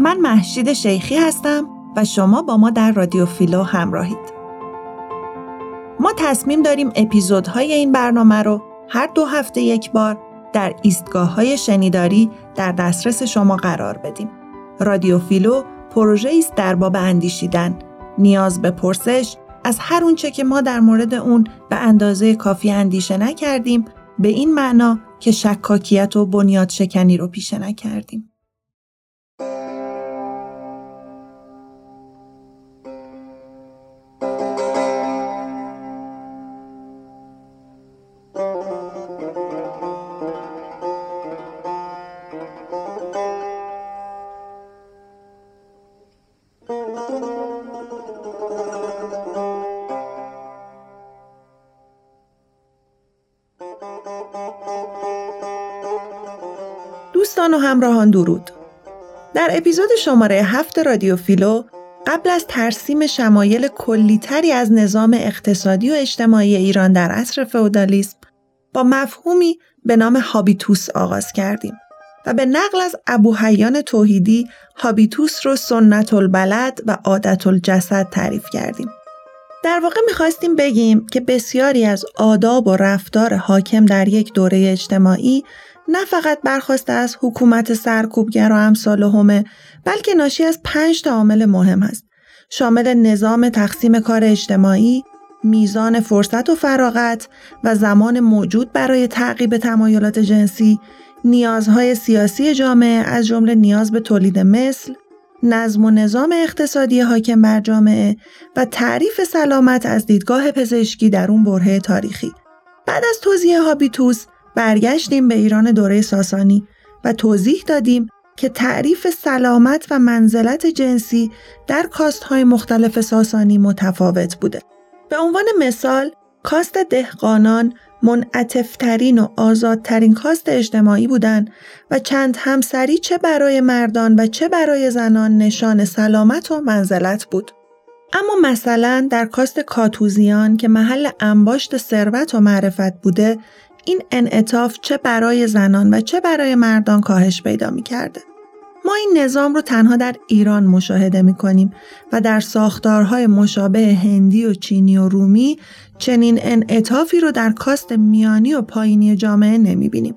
من محشید شیخی هستم و شما با ما در رادیو فیلو همراهید. ما تصمیم داریم اپیزودهای این برنامه رو هر دو هفته یک بار در ایستگاه های شنیداری در دسترس شما قرار بدیم. رادیو فیلو پروژه است در باب اندیشیدن، نیاز به پرسش از هر اونچه که ما در مورد اون به اندازه کافی اندیشه نکردیم به این معنا که شکاکیت و بنیاد شکنی رو پیشه نکردیم. دوستان و همراهان درود در اپیزود شماره هفت رادیو فیلو قبل از ترسیم شمایل کلیتری از نظام اقتصادی و اجتماعی ایران در عصر فئودالیسم با مفهومی به نام هابیتوس آغاز کردیم و به نقل از ابو حیان توحیدی هابیتوس رو سنت البلد و عادت الجسد تعریف کردیم. در واقع می‌خواستیم بگیم که بسیاری از آداب و رفتار حاکم در یک دوره اجتماعی نه فقط برخواسته از حکومت سرکوبگر و امثال همه بلکه ناشی از پنج تا عامل مهم است شامل نظام تقسیم کار اجتماعی میزان فرصت و فراغت و زمان موجود برای تعقیب تمایلات جنسی نیازهای سیاسی جامعه از جمله نیاز به تولید مثل نظم و نظام اقتصادی حاکم بر جامعه و تعریف سلامت از دیدگاه پزشکی در اون برهه تاریخی. بعد از توضیح هابیتوس برگشتیم به ایران دوره ساسانی و توضیح دادیم که تعریف سلامت و منزلت جنسی در کاست های مختلف ساسانی متفاوت بوده. به عنوان مثال، کاست دهقانان منعتفترین و آزادترین کاست اجتماعی بودند و چند همسری چه برای مردان و چه برای زنان نشان سلامت و منزلت بود. اما مثلا در کاست کاتوزیان که محل انباشت ثروت و معرفت بوده این انعطاف چه برای زنان و چه برای مردان کاهش پیدا می کرده. ما این نظام رو تنها در ایران مشاهده می کنیم و در ساختارهای مشابه هندی و چینی و رومی چنین انعطافی رو در کاست میانی و پایینی جامعه نمی بینیم.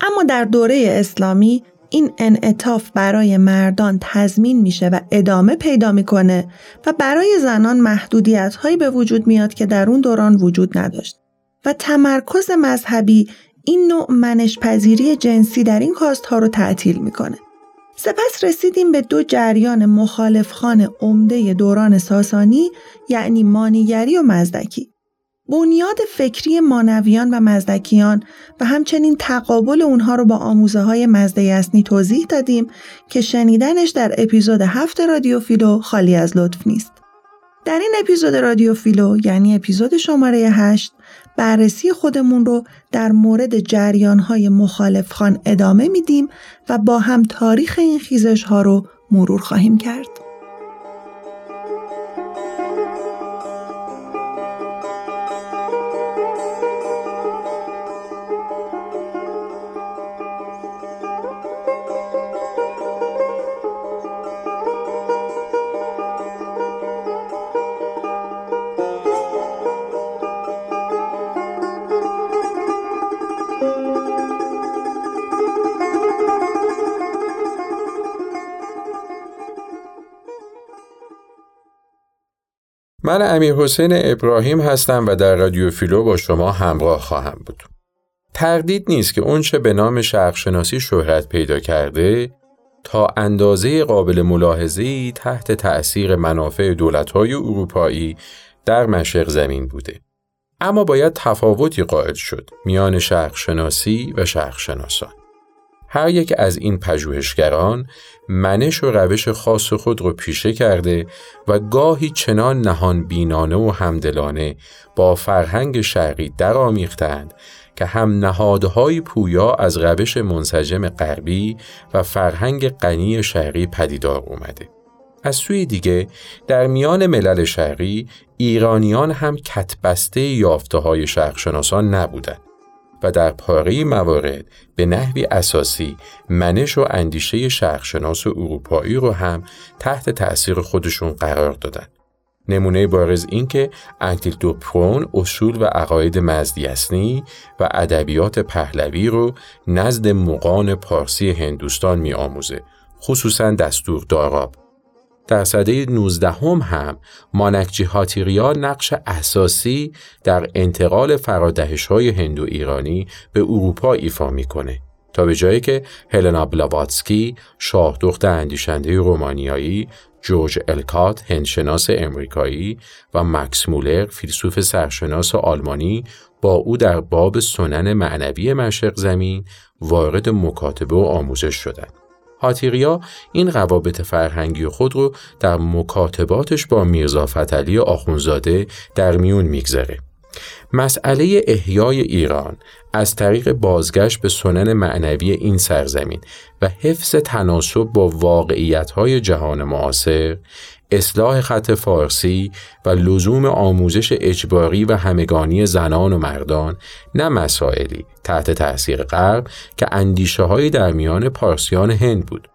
اما در دوره اسلامی این انعطاف برای مردان تضمین میشه و ادامه پیدا می‌کنه و برای زنان محدودیت هایی به وجود میاد که در اون دوران وجود نداشت. و تمرکز مذهبی این نوع منش پذیری جنسی در این کاست ها رو تعطیل می‌کنه. سپس رسیدیم به دو جریان مخالفخان عمده دوران ساسانی یعنی مانیگری و مزدکی. بنیاد فکری مانویان و مزدکیان و همچنین تقابل اونها رو با آموزه های مزده یسنی توضیح دادیم که شنیدنش در اپیزود هفت رادیو فیلو خالی از لطف نیست. در این اپیزود رادیو فیلو یعنی اپیزود شماره 8 بررسی خودمون رو در مورد جریانهای مخالف خان ادامه میدیم و با هم تاریخ این خیزش ها رو مرور خواهیم کرد. من امیر حسین ابراهیم هستم و در رادیو فیلو با شما همراه خواهم بود. تردید نیست که اونچه به نام شرقشناسی شهرت پیدا کرده تا اندازه قابل ملاحظه‌ای تحت تأثیر منافع دولت‌های اروپایی در مشرق زمین بوده. اما باید تفاوتی قائل شد میان شرقشناسی و شرقشناسان. هر یک از این پژوهشگران منش و روش خاص خود را پیشه کرده و گاهی چنان نهان بینانه و همدلانه با فرهنگ شرقی درآمیختند که هم نهادهای پویا از روش منسجم غربی و فرهنگ غنی شرقی پدیدار اومده. از سوی دیگه در میان ملل شرقی ایرانیان هم کتبسته یافته های شرقشناسان نبودند. و در پاره موارد به نحوی اساسی منش و اندیشه شرقشناس اروپایی رو هم تحت تأثیر خودشون قرار دادن. نمونه بارز این که انتیل دوپرون اصول و عقاید مزدیسنی و ادبیات پهلوی رو نزد مقان پارسی هندوستان می آموزه خصوصا دستور داراب در سده 19 هم, هم مانکجی هاتیریا نقش اساسی در انتقال فرادهش های هندو ایرانی به اروپا ایفا می‌کنه تا به جایی که هلنا بلاواتسکی شاهدخت اندیشنده رومانیایی جورج الکات هندشناس امریکایی و مکس مولر فیلسوف سرشناس آلمانی با او در باب سنن معنوی مشرق زمین وارد مکاتبه و آموزش شدند. هاتیریا این روابط فرهنگی خود رو در مکاتباتش با میرزا فتلی آخونزاده در میون میگذره. مسئله احیای ایران از طریق بازگشت به سنن معنوی این سرزمین و حفظ تناسب با واقعیت‌های جهان معاصر اصلاح خط فارسی و لزوم آموزش اجباری و همگانی زنان و مردان نه مسائلی تحت تأثیر غرب که اندیشه های در میان پارسیان هند بود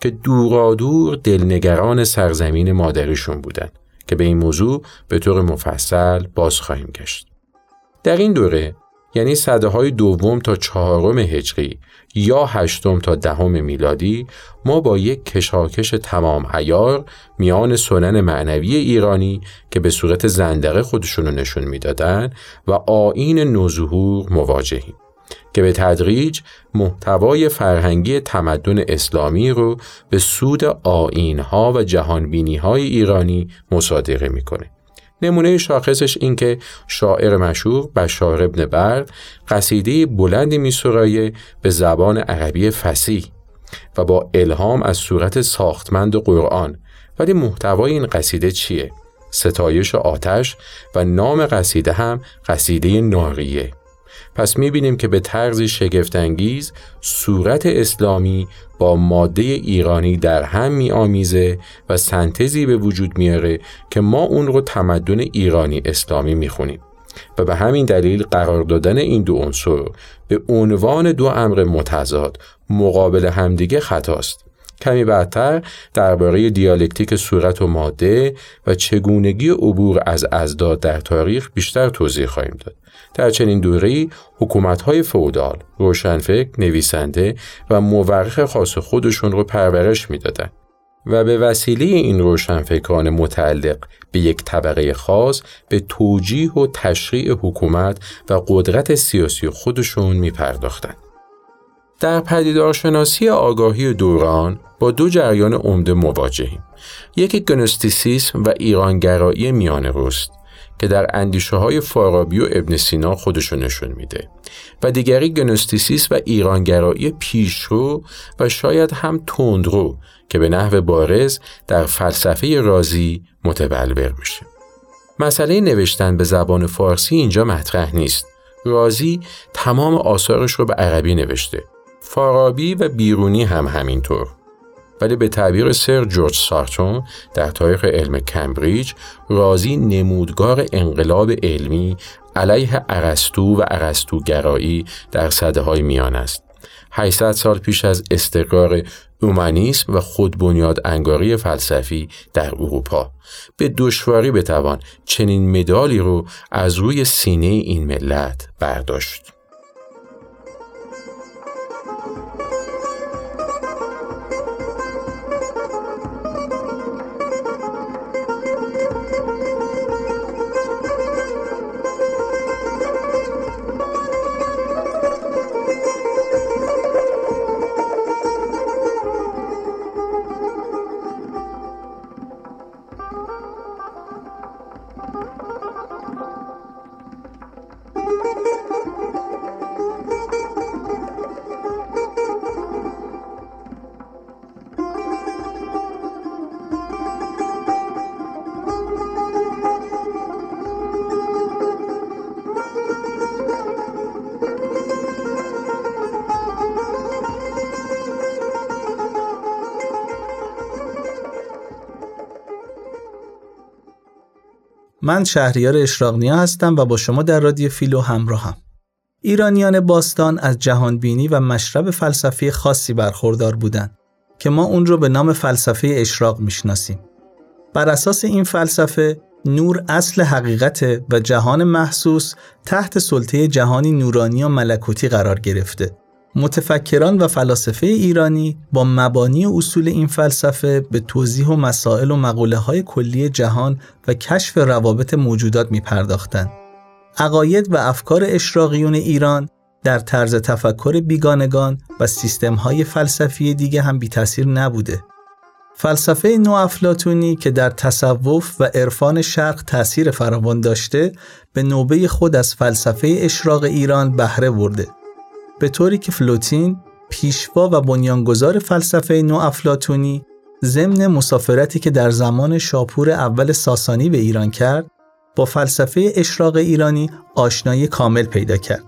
که دورادور دلنگران سرزمین مادریشون بودند که به این موضوع به طور مفصل باز خواهیم گشت. در این دوره یعنی صده های دوم تا چهارم هجری یا هشتم تا دهم میلادی ما با یک کشاکش تمام ایار میان سنن معنوی ایرانی که به صورت زندقه خودشونو نشون می‌دادن و آین نوظهور مواجهیم که به تدریج محتوای فرهنگی تمدن اسلامی رو به سود آینها و جهانبینی های ایرانی مصادره می‌کنه. نمونه شاخصش این که شاعر مشهور بشار ابن برد قصیده بلندی میسرایه به زبان عربی فسیح و با الهام از صورت ساختمند قرآن ولی محتوای این قصیده چیه؟ ستایش آتش و نام قصیده هم قصیده ناریه پس می‌بینیم که به طرزی شگفتانگیز صورت اسلامی با ماده ایرانی در هم میآمیزه و سنتزی به وجود میاره که ما اون رو تمدن ایرانی اسلامی می‌خونیم و به همین دلیل قرار دادن این دو عنصر به عنوان دو امر متضاد مقابل همدیگه خطاست کمی بعدتر درباره دیالکتیک صورت و ماده و چگونگی عبور از ازداد در تاریخ بیشتر توضیح خواهیم داد. در چنین دوره‌ای حکومت‌های فودال، روشنفکر، نویسنده و مورخ خاص خودشون رو پرورش می‌دادند. و به وسیله این روشنفکران متعلق به یک طبقه خاص به توجیه و تشریع حکومت و قدرت سیاسی خودشون می پرداختن. در پدیدارشناسی آگاهی دوران با دو جریان عمده مواجهیم. یکی گنوستیسیسم و ایرانگرایی میانه روست که در اندیشه های فارابی و ابن سینا خودشو نشون میده و دیگری گنوستیسیس و ایرانگرایی پیشرو و شاید هم تندرو که به نحو بارز در فلسفه رازی متبلور میشه. مسئله نوشتن به زبان فارسی اینجا مطرح نیست. رازی تمام آثارش رو به عربی نوشته. فارابی و بیرونی هم همینطور. ولی به تعبیر سر جورج سارتون در تاریخ علم کمبریج رازی نمودگار انقلاب علمی علیه ارسطو و ارسطوگرایی در صده های میان است. 800 سال پیش از استقرار اومانیسم و خودبنیاد انگاری فلسفی در اروپا به دشواری بتوان چنین مدالی رو از روی سینه این ملت برداشت. من شهریار اشراقنیا هستم و با شما در رادیو فیلو همراهم. ایرانیان باستان از جهانبینی و مشرب فلسفی خاصی برخوردار بودند که ما اون رو به نام فلسفه اشراق می‌شناسیم. بر اساس این فلسفه نور اصل حقیقت و جهان محسوس تحت سلطه جهانی نورانی و ملکوتی قرار گرفته. متفکران و فلاسفه ایرانی با مبانی و اصول این فلسفه به توضیح و مسائل و مقوله های کلی جهان و کشف روابط موجودات می پرداختن. عقاید و افکار اشراقیون ایران در طرز تفکر بیگانگان و سیستم های فلسفی دیگه هم بی تاثیر نبوده. فلسفه نو افلاتونی که در تصوف و عرفان شرق تأثیر فراوان داشته به نوبه خود از فلسفه اشراق ایران بهره برده. به طوری که فلوتین پیشوا و بنیانگذار فلسفه نو افلاتونی ضمن مسافرتی که در زمان شاپور اول ساسانی به ایران کرد با فلسفه اشراق ایرانی آشنایی کامل پیدا کرد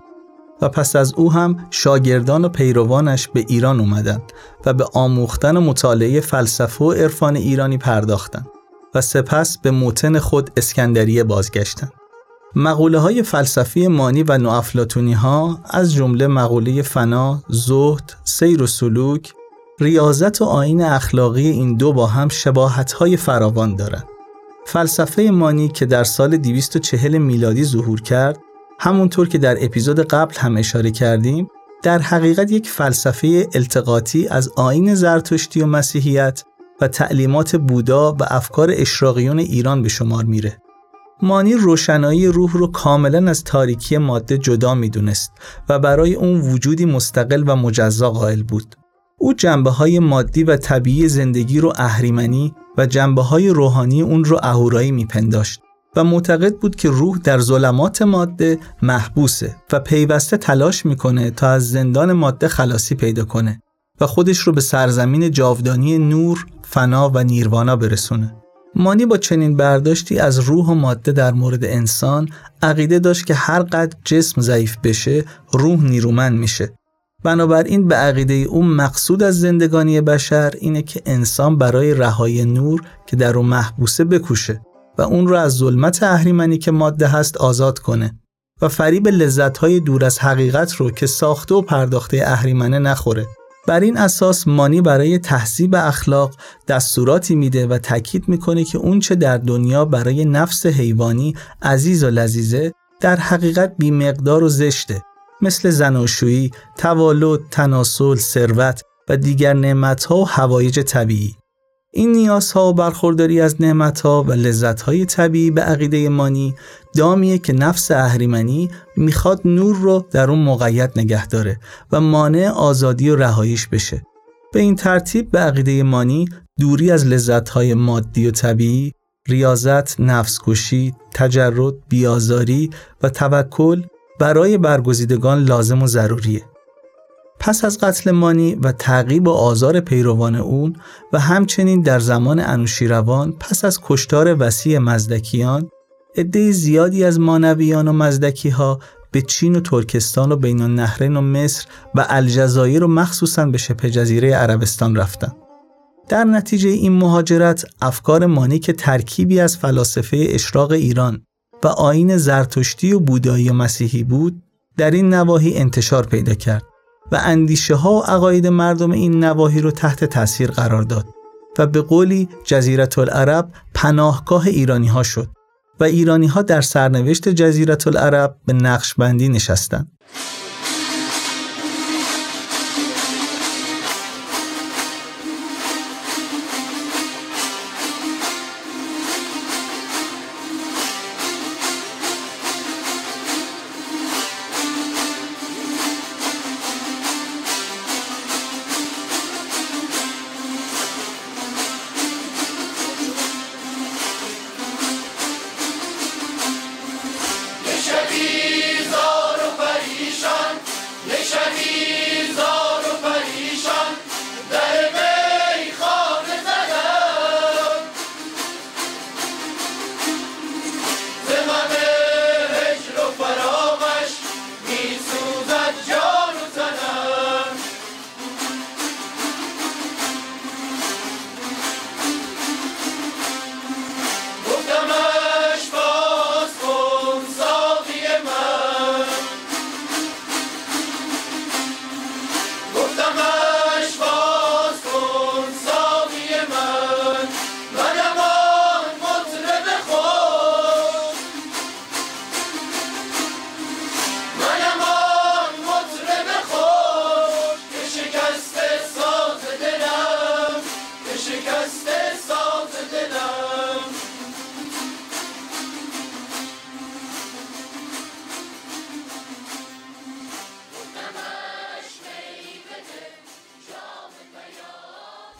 و پس از او هم شاگردان و پیروانش به ایران اومدند و به آموختن و مطالعه فلسفه و عرفان ایرانی پرداختند و سپس به موتن خود اسکندریه بازگشتند. مقوله های فلسفی مانی و نوافلاتونی ها از جمله مقوله فنا، زهد، سیر و سلوک، ریاضت و آین اخلاقی این دو با هم شباهت های فراوان دارند. فلسفه مانی که در سال 240 میلادی ظهور کرد، همونطور که در اپیزود قبل هم اشاره کردیم، در حقیقت یک فلسفه التقاطی از آین زرتشتی و مسیحیت و تعلیمات بودا و افکار اشراقیون ایران به شمار میره. مانی روشنایی روح رو کاملا از تاریکی ماده جدا می‌دونست و برای اون وجودی مستقل و مجزا قائل بود. او جنبه های مادی و طبیعی زندگی رو اهریمنی و جنبه های روحانی اون رو اهورایی میپنداشت و معتقد بود که روح در ظلمات ماده محبوسه و پیوسته تلاش می‌کنه تا از زندان ماده خلاصی پیدا کنه و خودش رو به سرزمین جاودانی نور، فنا و نیروانا برسونه. مانی با چنین برداشتی از روح و ماده در مورد انسان عقیده داشت که هر قدر جسم ضعیف بشه روح نیرومند میشه. بنابراین به عقیده او مقصود از زندگانی بشر اینه که انسان برای رهای نور که در او محبوسه بکوشه و اون رو از ظلمت اهریمنی که ماده هست آزاد کنه و فریب لذتهای دور از حقیقت رو که ساخته و پرداخته اهریمنه نخوره. بر این اساس مانی برای تحصیب اخلاق دستوراتی میده و تاکید می‌کنه که اونچه در دنیا برای نفس حیوانی عزیز و لذیذه در حقیقت بیمقدار و زشته مثل زناشویی، توالد، تناسل، ثروت و دیگر نعمتها و هوایج طبیعی. این نیازها و برخورداری از نعمتها و لذتهای طبیعی به عقیده مانی دامیه که نفس اهریمنی می‌خواد نور رو در اون موقعیت نگه داره و مانع آزادی و رهاییش بشه. به این ترتیب به عقیده مانی دوری از لذتهای مادی و طبیعی، ریاضت، نفسکشی، تجرد، بیازاری و توکل برای برگزیدگان لازم و ضروریه. پس از قتل مانی و تعقیب و آزار پیروان اون و همچنین در زمان انوشیروان پس از کشتار وسیع مزدکیان عده زیادی از مانویان و مزدکی ها به چین و ترکستان و بین النهرین و مصر و الجزایر و مخصوصا به شبه جزیره عربستان رفتند. در نتیجه این مهاجرت افکار مانی که ترکیبی از فلاسفه اشراق ایران و آین زرتشتی و بودایی و مسیحی بود در این نواحی انتشار پیدا کرد و اندیشه ها و عقاید مردم این نواحی رو تحت تاثیر قرار داد و به قولی جزیرت العرب پناهگاه ایرانی ها شد و ایرانی ها در سرنوشت جزیرت العرب به نقش بندی نشستند.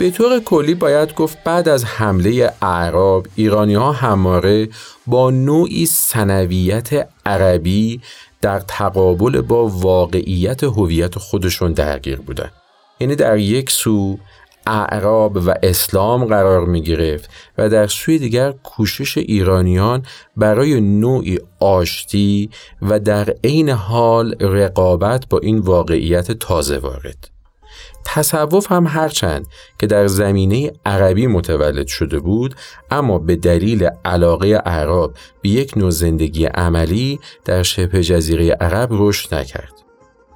به طور کلی باید گفت بعد از حمله اعراب ایرانی ها هماره با نوعی سنویت عربی در تقابل با واقعیت هویت خودشون درگیر بودن. یعنی در یک سو اعراب و اسلام قرار می گرفت و در سوی دیگر کوشش ایرانیان برای نوعی آشتی و در عین حال رقابت با این واقعیت تازه وارد. تصوف هم هرچند که در زمینه عربی متولد شده بود اما به دلیل علاقه عرب به یک نوع زندگی عملی در شبه جزیره عرب رشد نکرد.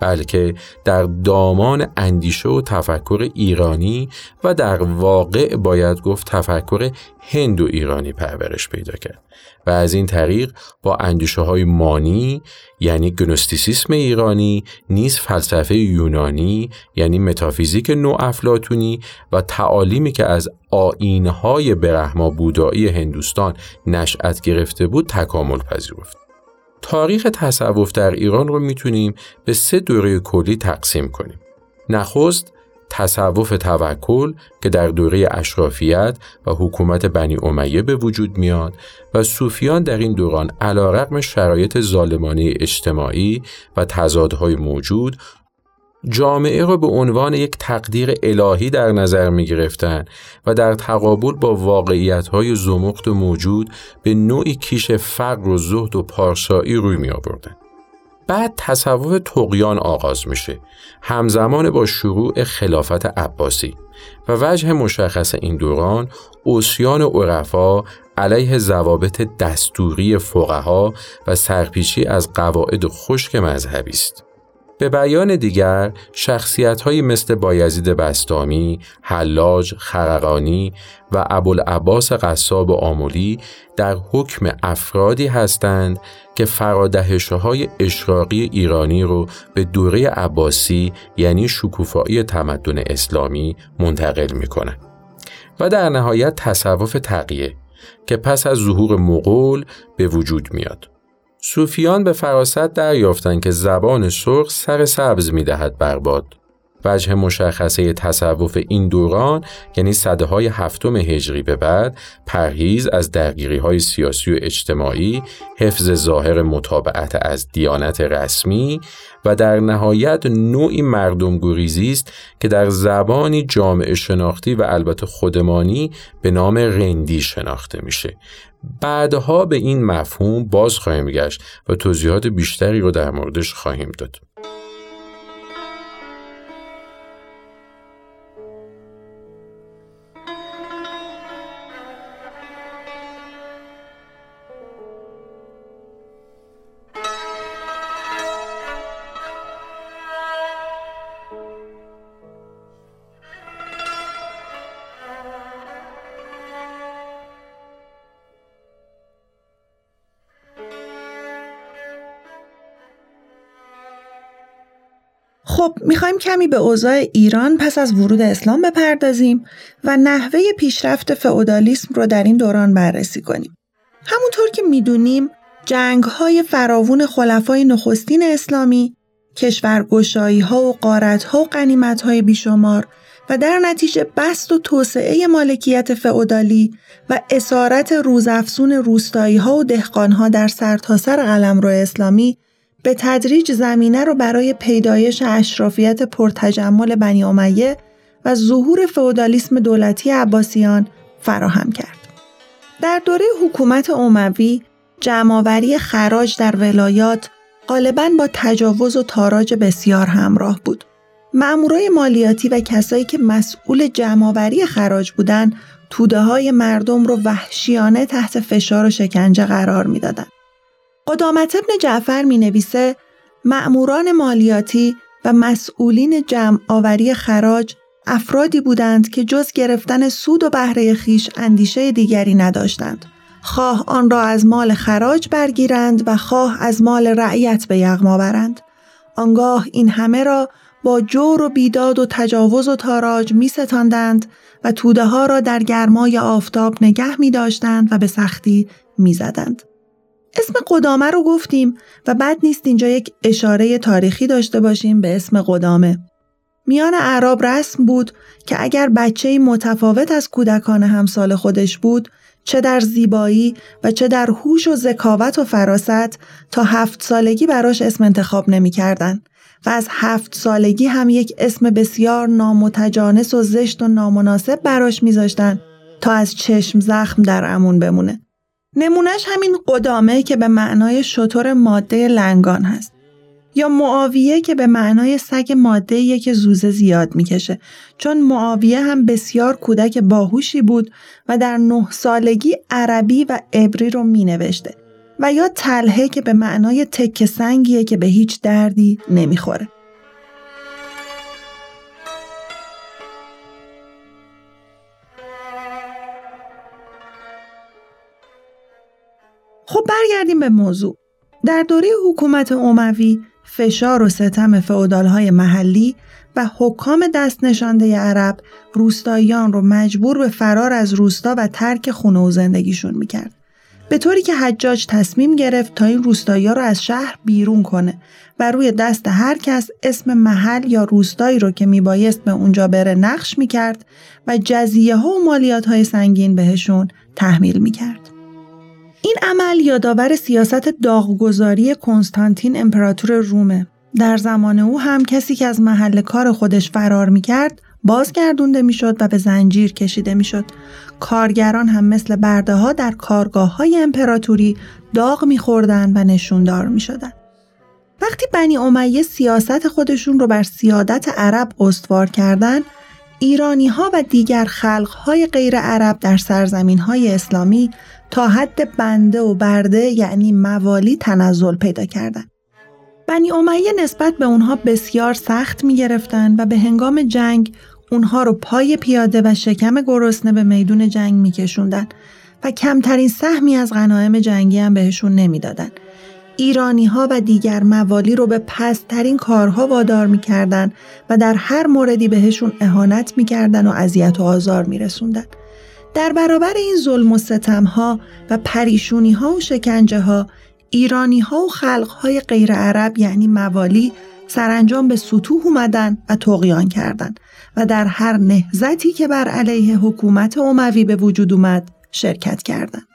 بلکه در دامان اندیشه و تفکر ایرانی و در واقع باید گفت تفکر هند و ایرانی پرورش پیدا کرد و از این طریق با اندیشه های مانی یعنی گنوستیسیسم ایرانی نیز فلسفه یونانی یعنی متافیزیک نو افلاتونی و تعالیمی که از آینهای برهما بودایی هندوستان نشأت گرفته بود تکامل پذیرفت. تاریخ تصوف در ایران رو می‌تونیم به سه دوره کلی تقسیم کنیم. نخست تصوف توکل که در دوره اشرافیت و حکومت بنی امیه به وجود میاد و صوفیان در این دوران علا شرایط ظالمانه اجتماعی و تضادهای موجود جامعه را به عنوان یک تقدیر الهی در نظر می گرفتن و در تقابل با واقعیت های زمخت موجود به نوعی کیش فقر و زهد و پارسایی روی می آوردن. بعد تصوف تقیان آغاز میشه همزمان با شروع خلافت عباسی و وجه مشخص این دوران اوسیان عرفا علیه ضوابط دستوری فقها و سرپیچی از قواعد خشک مذهبی است. به بیان دیگر شخصیت های مثل بایزید بستامی، حلاج، خرقانی و ابوالعباس قصاب آمولی در حکم افرادی هستند که فرادهشه های اشراقی ایرانی رو به دوره عباسی یعنی شکوفایی تمدن اسلامی منتقل می کنند. و در نهایت تصوف تقیه که پس از ظهور مغول به وجود میاد. صوفیان به فراست دریافتند که زبان سرخ سر سبز می دهد برباد. وجه مشخصه تصوف این دوران یعنی صده های هفتم هجری به بعد پرهیز از درگیری های سیاسی و اجتماعی حفظ ظاهر مطابعت از دیانت رسمی و در نهایت نوعی مردم گریزی است که در زبانی جامعه شناختی و البته خودمانی به نام رندی شناخته میشه بعدها به این مفهوم باز خواهیم گشت و توضیحات بیشتری رو در موردش خواهیم داد. می‌خوایم کمی به اوضاع ایران پس از ورود اسلام بپردازیم و نحوه پیشرفت فئودالیسم رو در این دوران بررسی کنیم. همونطور که می‌دونیم جنگ های فراوون خلفای نخستین اسلامی، کشورگشایی ها و قارت ها و قنیمت های بیشمار و در نتیجه بست و توسعه مالکیت فئودالی و اسارت روزافزون روستایی ها و دهقان ها در سرتاسر سر قلمرو اسلامی به تدریج زمینه رو برای پیدایش اشرافیت پرتجمل بنی امیه و ظهور فئودالیسم دولتی عباسیان فراهم کرد. در دوره حکومت اموی جمعآوری خراج در ولایات غالبا با تجاوز و تاراج بسیار همراه بود. مامورای مالیاتی و کسایی که مسئول جمعآوری خراج بودند توده های مردم رو وحشیانه تحت فشار و شکنجه قرار می‌دادند. قدامت ابن جعفر می نویسه مأموران مالیاتی و مسئولین جمع آوری خراج افرادی بودند که جز گرفتن سود و بهره خیش اندیشه دیگری نداشتند. خواه آن را از مال خراج برگیرند و خواه از مال رعیت به یغما برند. آنگاه این همه را با جور و بیداد و تجاوز و تاراج می ستاندند و توده ها را در گرمای آفتاب نگه می داشتند و به سختی می زدند. اسم قدامه رو گفتیم و بد نیست اینجا یک اشاره تاریخی داشته باشیم به اسم قدامه. میان اعراب رسم بود که اگر بچه متفاوت از کودکان همسال خودش بود چه در زیبایی و چه در هوش و ذکاوت و فراست تا هفت سالگی براش اسم انتخاب نمی‌کردن و از هفت سالگی هم یک اسم بسیار نامتجانس و زشت و نامناسب براش میذاشتن تا از چشم زخم در امون بمونه. نمونش همین قدامه که به معنای شطور ماده لنگان هست. یا معاویه که به معنای سگ ماده که زوزه زیاد می‌کشه چون معاویه هم بسیار کودک باهوشی بود و در نه سالگی عربی و عبری رو مینوشته و یا تلهه که به معنای تک سنگیه که به هیچ دردی نمی‌خوره. خب برگردیم به موضوع. در دوره حکومت اموی فشار و ستم فعودالهای محلی و حکام دست نشانده عرب روستاییان رو مجبور به فرار از روستا و ترک خونه و زندگیشون می‌کرد. به طوری که حجاج تصمیم گرفت تا این روستایی رو از شهر بیرون کنه و روی دست هر کس اسم محل یا روستایی رو که میبایست به اونجا بره نقش می‌کرد و جزیه ها و مالیات های سنگین بهشون تحمیل می‌کرد. این عمل یادآور سیاست داغگذاری کنستانتین امپراتور رومه. در زمان او هم کسی که از محل کار خودش فرار می‌کرد بازگردونده می‌شد و به زنجیر کشیده می‌شد. کارگران هم مثل برده ها در کارگاه های امپراتوری داغ میخوردن و نشوندار می‌شدن. وقتی بنی امیه سیاست خودشون رو بر سیادت عرب استوار کردند، ایرانی ها و دیگر خلق های غیر عرب در سرزمین های اسلامی تا حد بنده و برده یعنی موالی تنزل پیدا کردند. بنی امیه نسبت به اونها بسیار سخت می گرفتن و به هنگام جنگ اونها رو پای پیاده و شکم گرسنه به میدون جنگ می کشوندن و کمترین سهمی از غنایم جنگی هم بهشون نمی‌دادن. ایرانی ها و دیگر موالی رو به پسترین کارها وادار می‌کردن و در هر موردی بهشون اهانت می‌کردن و اذیت و آزار میرسوندن. در برابر این ظلم و ستم ها و پریشونی ها و شکنجه ها ایرانی ها و خلق های غیر عرب یعنی موالی سرانجام به سطوح اومدن و تقیان کردند و در هر نهزتی که بر علیه حکومت اموی به وجود اومد شرکت کردند.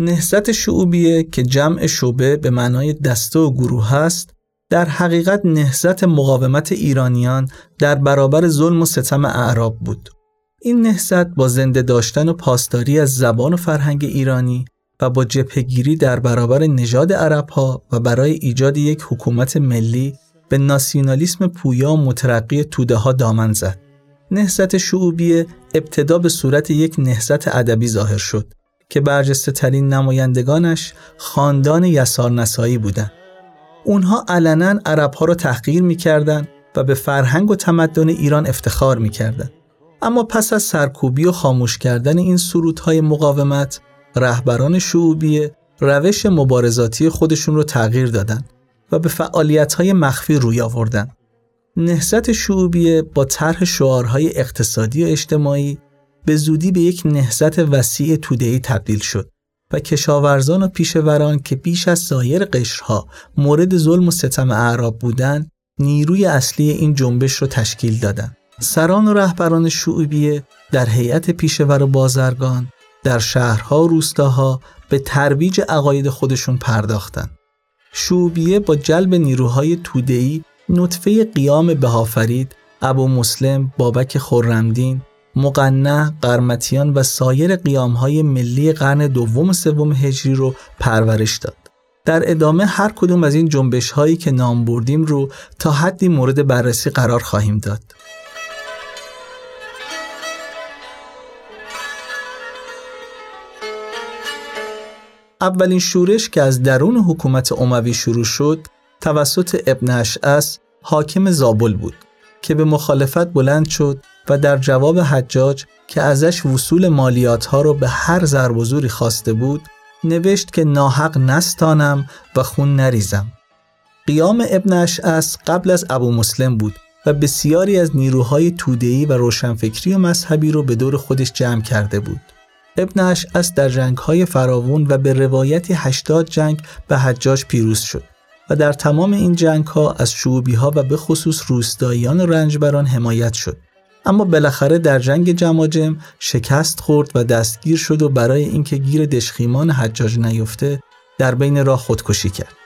نهزت شعوبیه که جمع شعبه به معنای دسته و گروه هست در حقیقت نهزت مقاومت ایرانیان در برابر ظلم و ستم اعراب بود. این نهزت با زنده داشتن و پاسداری از زبان و فرهنگ ایرانی و با جبهگیری در برابر نژاد عربها و برای ایجاد یک حکومت ملی به ناسیونالیسم پویا و مترقی توده ها دامن زد. نهزت شعوبیه ابتدا به صورت یک نهزت ادبی ظاهر شد که برجسته ترین نمایندگانش خاندان یسار نسایی بودند. اونها علنا عرب ها را تحقیر می‌کردند و به فرهنگ و تمدن ایران افتخار می‌کردند. اما پس از سرکوبی و خاموش کردن این سرودهای مقاومت، رهبران شعوبی روش مبارزاتی خودشون رو تغییر دادند و به فعالیت‌های مخفی روی آوردند. نهضت شعوبیه با طرح شعارهای اقتصادی و اجتماعی به زودی به یک نهضت وسیع توده‌ای تبدیل شد و کشاورزان و پیشوران که بیش از سایر قشرها مورد ظلم و ستم اعراب بودند نیروی اصلی این جنبش رو تشکیل دادند. سران و رهبران شعوبیه در هیئت پیشور و بازرگان در شهرها و روستاها به ترویج عقاید خودشون پرداختند. شعوبیه با جلب نیروهای توده‌ای نطفه قیام بهافرید ابو مسلم بابک خرمدین مقنع، قرمتیان و سایر قیامهای ملی قرن دوم و سوم هجری رو پرورش داد. در ادامه هر کدوم از این جنبش هایی که نام بردیم رو تا حدی مورد بررسی قرار خواهیم داد. اولین شورش که از درون حکومت اموی شروع شد توسط ابن اشعس حاکم زابل بود که به مخالفت بلند شد و در جواب حجاج که ازش وصول مالیات ها رو به هر ضرب و زوری خواسته بود نوشت که ناحق نستانم و خون نریزم. قیام ابن اشعس قبل از ابو مسلم بود و بسیاری از نیروهای تودهی و روشنفکری و مذهبی رو به دور خودش جمع کرده بود. ابن اشعس در جنگهای فراوون و به روایتی 80 جنگ به حجاج پیروز شد. و در تمام این جنگ ها از شعوبی ها و به خصوص روستاییان رنجبران حمایت شد. اما بالاخره در جنگ جماجم شکست خورد و دستگیر شد و برای اینکه گیر دشخیمان حجاج نیفته در بین راه خودکشی کرد.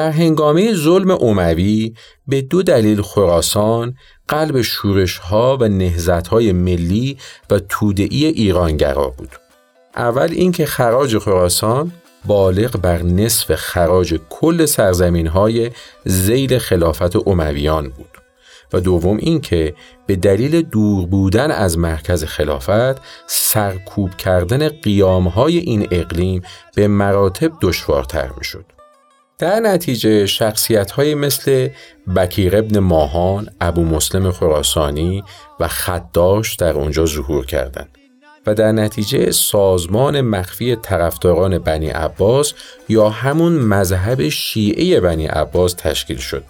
در هنگامه ظلم اوموی به دو دلیل خراسان قلب شورش ها و نهزت های ملی و تودعی ایرانگرا بود. اول اینکه خراج خراسان بالغ بر نصف خراج کل سرزمین های زیر خلافت اومویان بود. و دوم اینکه به دلیل دور بودن از مرکز خلافت سرکوب کردن قیام های این اقلیم به مراتب دشوارتر می شد. در نتیجه شخصیت های مثل بکیر ابن ماهان، ابو مسلم خراسانی و خداش در اونجا ظهور کردند و در نتیجه سازمان مخفی طرفداران بنی عباس یا همون مذهب شیعه بنی عباس تشکیل شد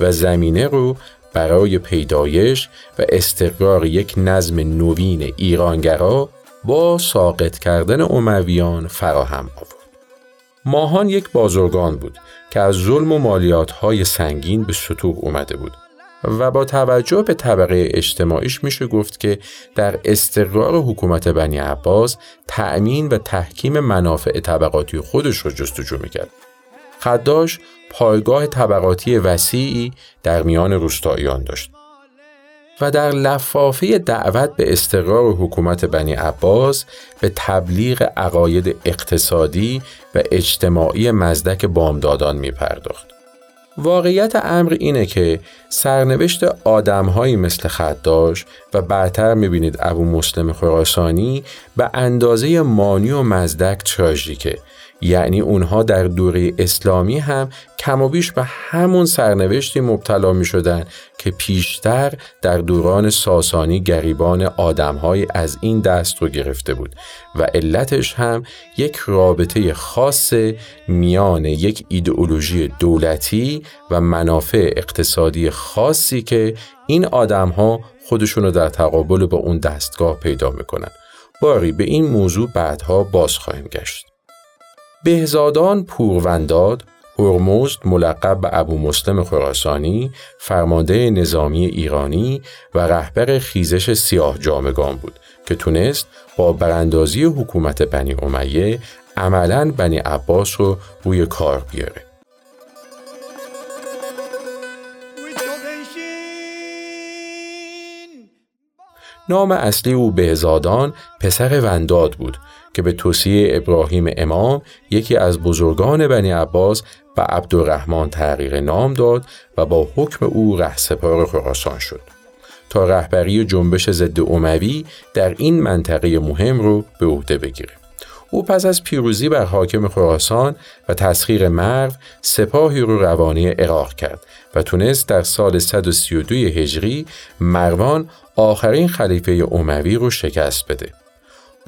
و زمینه رو برای پیدایش و استقرار یک نظم نوین ایرانگرا با ساقط کردن امویان فراهم آورد. ماهان یک بازرگان بود که از ظلم و مالیات سنگین به سطوح اومده بود و با توجه به طبقه اجتماعیش میشه گفت که در استقرار حکومت بنی عباس تأمین و تحکیم منافع طبقاتی خودش رو جستجو می‌کرد. خداش پایگاه طبقاتی وسیعی در میان روستاییان داشت و در لفافه دعوت به استقرار حکومت بنی عباس به تبلیغ عقاید اقتصادی و اجتماعی مزدک بامدادان می پرداخت. واقعیت امر اینه که سرنوشت آدمهایی مثل خداش و بعدتر می‌بینید ابو مسلم خراسانی به اندازه مانی و مزدک تراژیکه یعنی اونها در دوره اسلامی هم کم و بیش به همون سرنوشتی مبتلا می شدن که پیشتر در دوران ساسانی گریبان آدمهای از این دست رو گرفته بود و علتش هم یک رابطه خاص میان یک ایدئولوژی دولتی و منافع اقتصادی خاصی که این آدمها خودشونو در تقابل با اون دستگاه پیدا می‌کنن. باری به این موضوع بعدها باز خواهیم گشت. بهزادان پورونداد هرمزد ملقب به ابو مسلم خراسانی فرمانده نظامی ایرانی و رهبر خیزش سیاه جامگان بود که تونست با براندازی حکومت بنی امیه عملا بنی عباس رو روی کار بیاره. نام اصلی او بهزادان پسر ونداد بود که به توصیه ابراهیم امام یکی از بزرگان بنی عباس و عبدالرحمن تغییر نام داد و با حکم او رهسپار خراسان شد تا رهبری جنبش ضد اموی در این منطقه مهم رو به عهده بگیره او پس از پیروزی بر حاکم خراسان و تسخیر مرو سپاهی رو روانه عراق کرد و تونست در سال 132 هجری مروان آخرین خلیفه اموی رو شکست بده.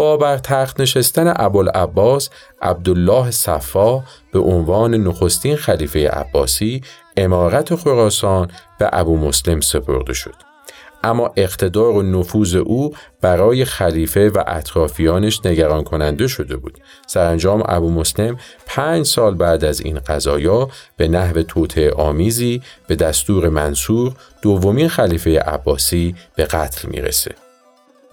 با بر تخت نشستن ابوالعباس عبدالله صفا به عنوان نخستین خلیفه عباسی امارت خراسان به ابو مسلم سپرده شد. اما اقتدار و نفوذ او برای خلیفه و اطرافیانش نگران کننده شده بود. سرانجام ابو مسلم پنج سال بعد از این قضایا به نحو توطعه آمیزی به دستور منصور دومین خلیفه عباسی به قتل می‌رسه.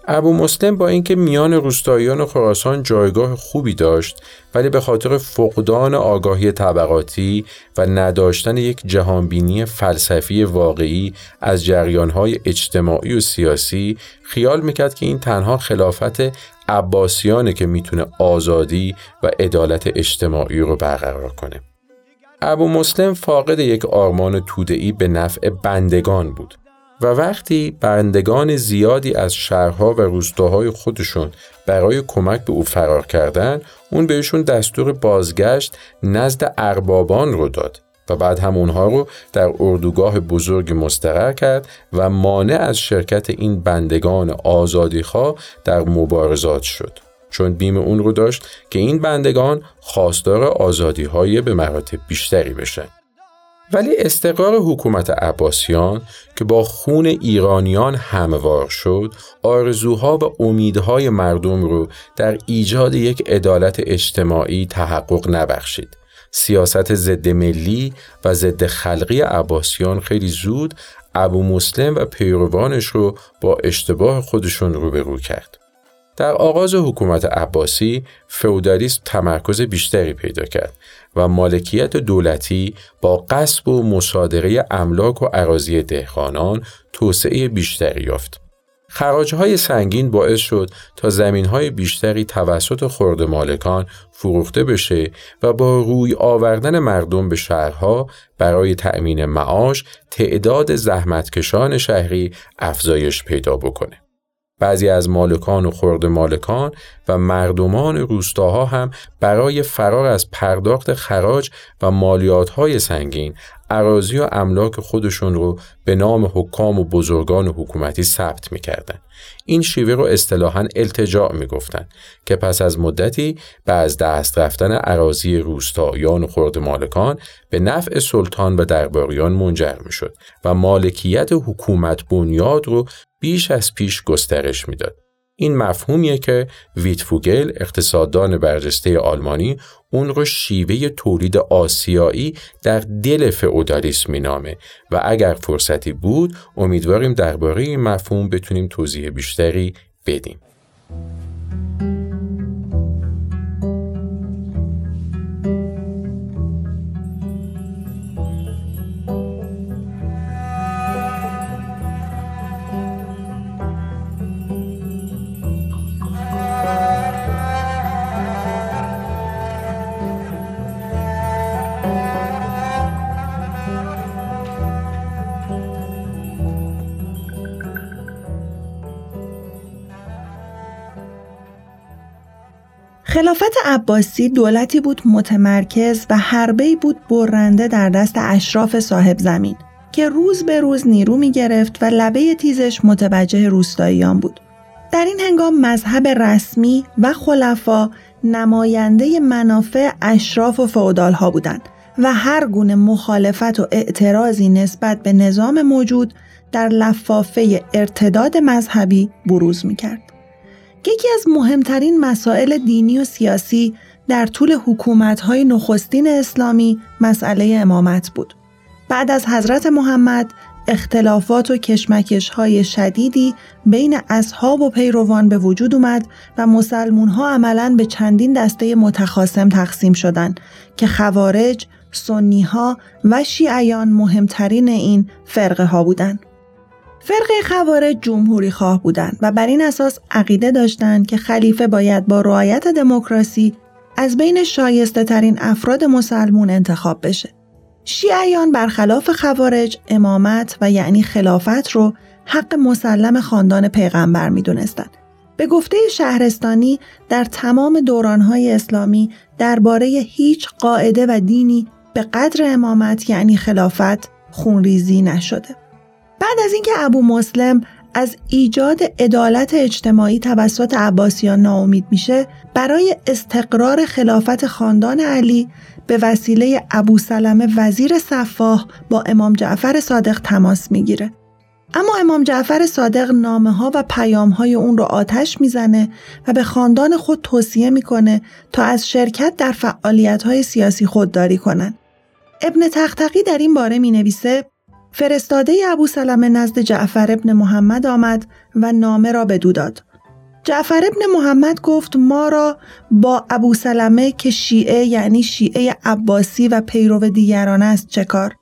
ابو مسلم با اینکه میان روستاییان خراسان جایگاه خوبی داشت ولی به خاطر فقدان آگاهی طبقاتی و نداشتن یک جهانبینی فلسفی واقعی از جریانهای اجتماعی و سیاسی خیال می‌کرد که این تنها خلافت عباسیانه که می‌تونه آزادی و عدالت اجتماعی رو برقرار کنه. ابو مسلم فاقد یک آرمان تودعی به نفع بندگان بود و وقتی بندگان زیادی از شهرها و روستاهای خودشون برای کمک به او فرار کردن اون بهشون دستور بازگشت نزد اربابان رو داد و بعد هم اونها رو در اردوگاه بزرگ مستقر کرد و مانع از شرکت این بندگان آزادیخواه در مبارزات شد. چون بیم اون رو داشت که این بندگان خواستار آزادی های به مراتب بیشتری بشن. ولی استقرار حکومت عباسیان که با خون ایرانیان هموار شد آرزوها و امیدهای مردم رو در ایجاد یک عدالت اجتماعی تحقق نبخشید. سیاست ضد ملی و ضد خلقی عباسیان خیلی زود ابو مسلم و پیروانش رو با اشتباه خودشون روبرو کرد. در آغاز حکومت عباسی فودالیسم تمرکز بیشتری پیدا کرد. و مالکیت دولتی با قصب و مصادره املاک و عراضی دهقانان توسعه بیشتری یافت. خراجهای سنگین باعث شد تا زمینهای بیشتری توسط خورد مالکان فروخته بشه و با روی آوردن مردم به شهرها برای تأمین معاش تعداد زحمتکشان شهری افزایش پیدا بکنه. بعضی از مالکان و خرد مالکان و مردمان روستاها هم برای فرار از پرداخت خراج و مالیات های سنگین عراضی و املاک خودشون رو به نام حکام و بزرگان حکومتی ثبت می‌کردن. این شیوه رو اصطلاحا التجاع می‌گفتند که پس از مدتی به از دست رفتن عراضی روستایان و خرد مالکان به نفع سلطان و درباریان منجر می‌شد و مالکیت حکومت بنیاد رو بیش از پیش گسترش می‌داد. این مفهومیه که ویتفوگل اقتصاددان برجسته آلمانی اون رو شیوه تولید آسیایی در دل فئودالیسم مینامه و اگر فرصتی بود امیدواریم درباره این مفهوم بتونیم توضیح بیشتری بدیم. خلافت عباسی دولتی بود متمرکز و حربه‌ای بود برنده در دست اشراف صاحب زمین که روز به روز نیرو می گرفت و لبه تیزش متوجه روستاییان بود. در این هنگام مذهب رسمی و خلفا نماینده منافع اشراف و فعودال ها بودند و هر گونه مخالفت و اعتراضی نسبت به نظام موجود در لفافه ارتداد مذهبی بروز می کرد. یکی از مهمترین مسائل دینی و سیاسی در طول حکومت‌های نخستین اسلامی مسئله امامت بود. بعد از حضرت محمد اختلافات و کشمکش های شدیدی بین اصحاب و پیروان به وجود اومد و مسلمون ها عملا به چندین دسته متخاصم تقسیم شدند که خوارج، سنی ها و شیعیان مهمترین این فرقه ها بودند. فرقه خوارج جمهوری خواه بودند و بر این اساس عقیده داشتند که خلیفه باید با رعایت دموکراسی از بین شایسته ترین افراد مسلمون انتخاب بشه. شیعیان برخلاف خوارج امامت و یعنی خلافت رو حق مسلم خاندان پیغمبر می دونستن. به گفته شهرستانی در تمام دورانهای اسلامی درباره هیچ قاعده و دینی به قدر امامت یعنی خلافت خونریزی نشده. بعد از اینکه ابو مسلم از ایجاد عدالت اجتماعی توسط عباسیان ناامید میشه برای استقرار خلافت خاندان علی به وسیله ابو سلمه وزیر صفاح با امام جعفر صادق تماس می‌گیره اما امام جعفر صادق نامه ها و پیام های اون رو آتش می‌زنه و به خاندان خود توصیه می‌کنه تا از شرکت در فعالیت های سیاسی خودداری کنن. ابن تختقی در این باره می نویسه فرستاده ابو سلمه نزد جعفر ابن محمد آمد و نامه را بدو داد. جعفر ابن محمد گفت ما را با ابو سلمه که شیعه یعنی شیعه عباسی و پیرو دیگران است چه کار؟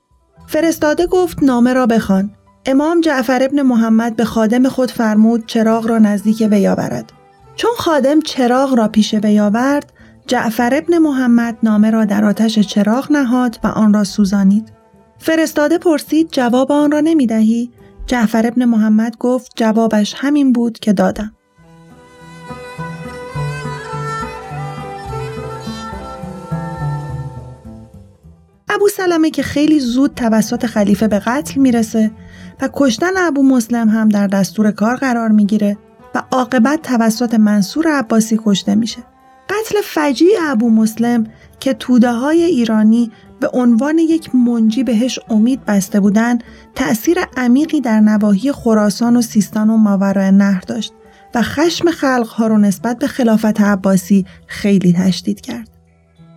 فرستاده گفت نامه را بخوان. امام جعفر ابن محمد به خادم خود فرمود چراغ را نزدیک وی آورد. چون خادم چراغ را پیش وی آورد، جعفر ابن محمد نامه را در آتش چراغ نهاد و آن را سوزانید. فرستاده پرسید جواب آن را نمی دهی؟ جعفر ابن محمد گفت جوابش همین بود که دادم. ابو سلمه که خیلی زود توسط خلیفه به قتل می‌رسه و کشتن ابو مسلم هم در دستور کار قرار می‌گیره و عاقبت توسط منصور عباسی کشته میشه. قتل فجیع ابو مسلم که توده های ایرانی به عنوان یک منجی بهش امید بسته بودند تأثیر عمیقی در نواحی خراسان و سیستان و ماورای نهر داشت و خشم خلقها رو نسبت به خلافت عباسی خیلی تشدید کرد.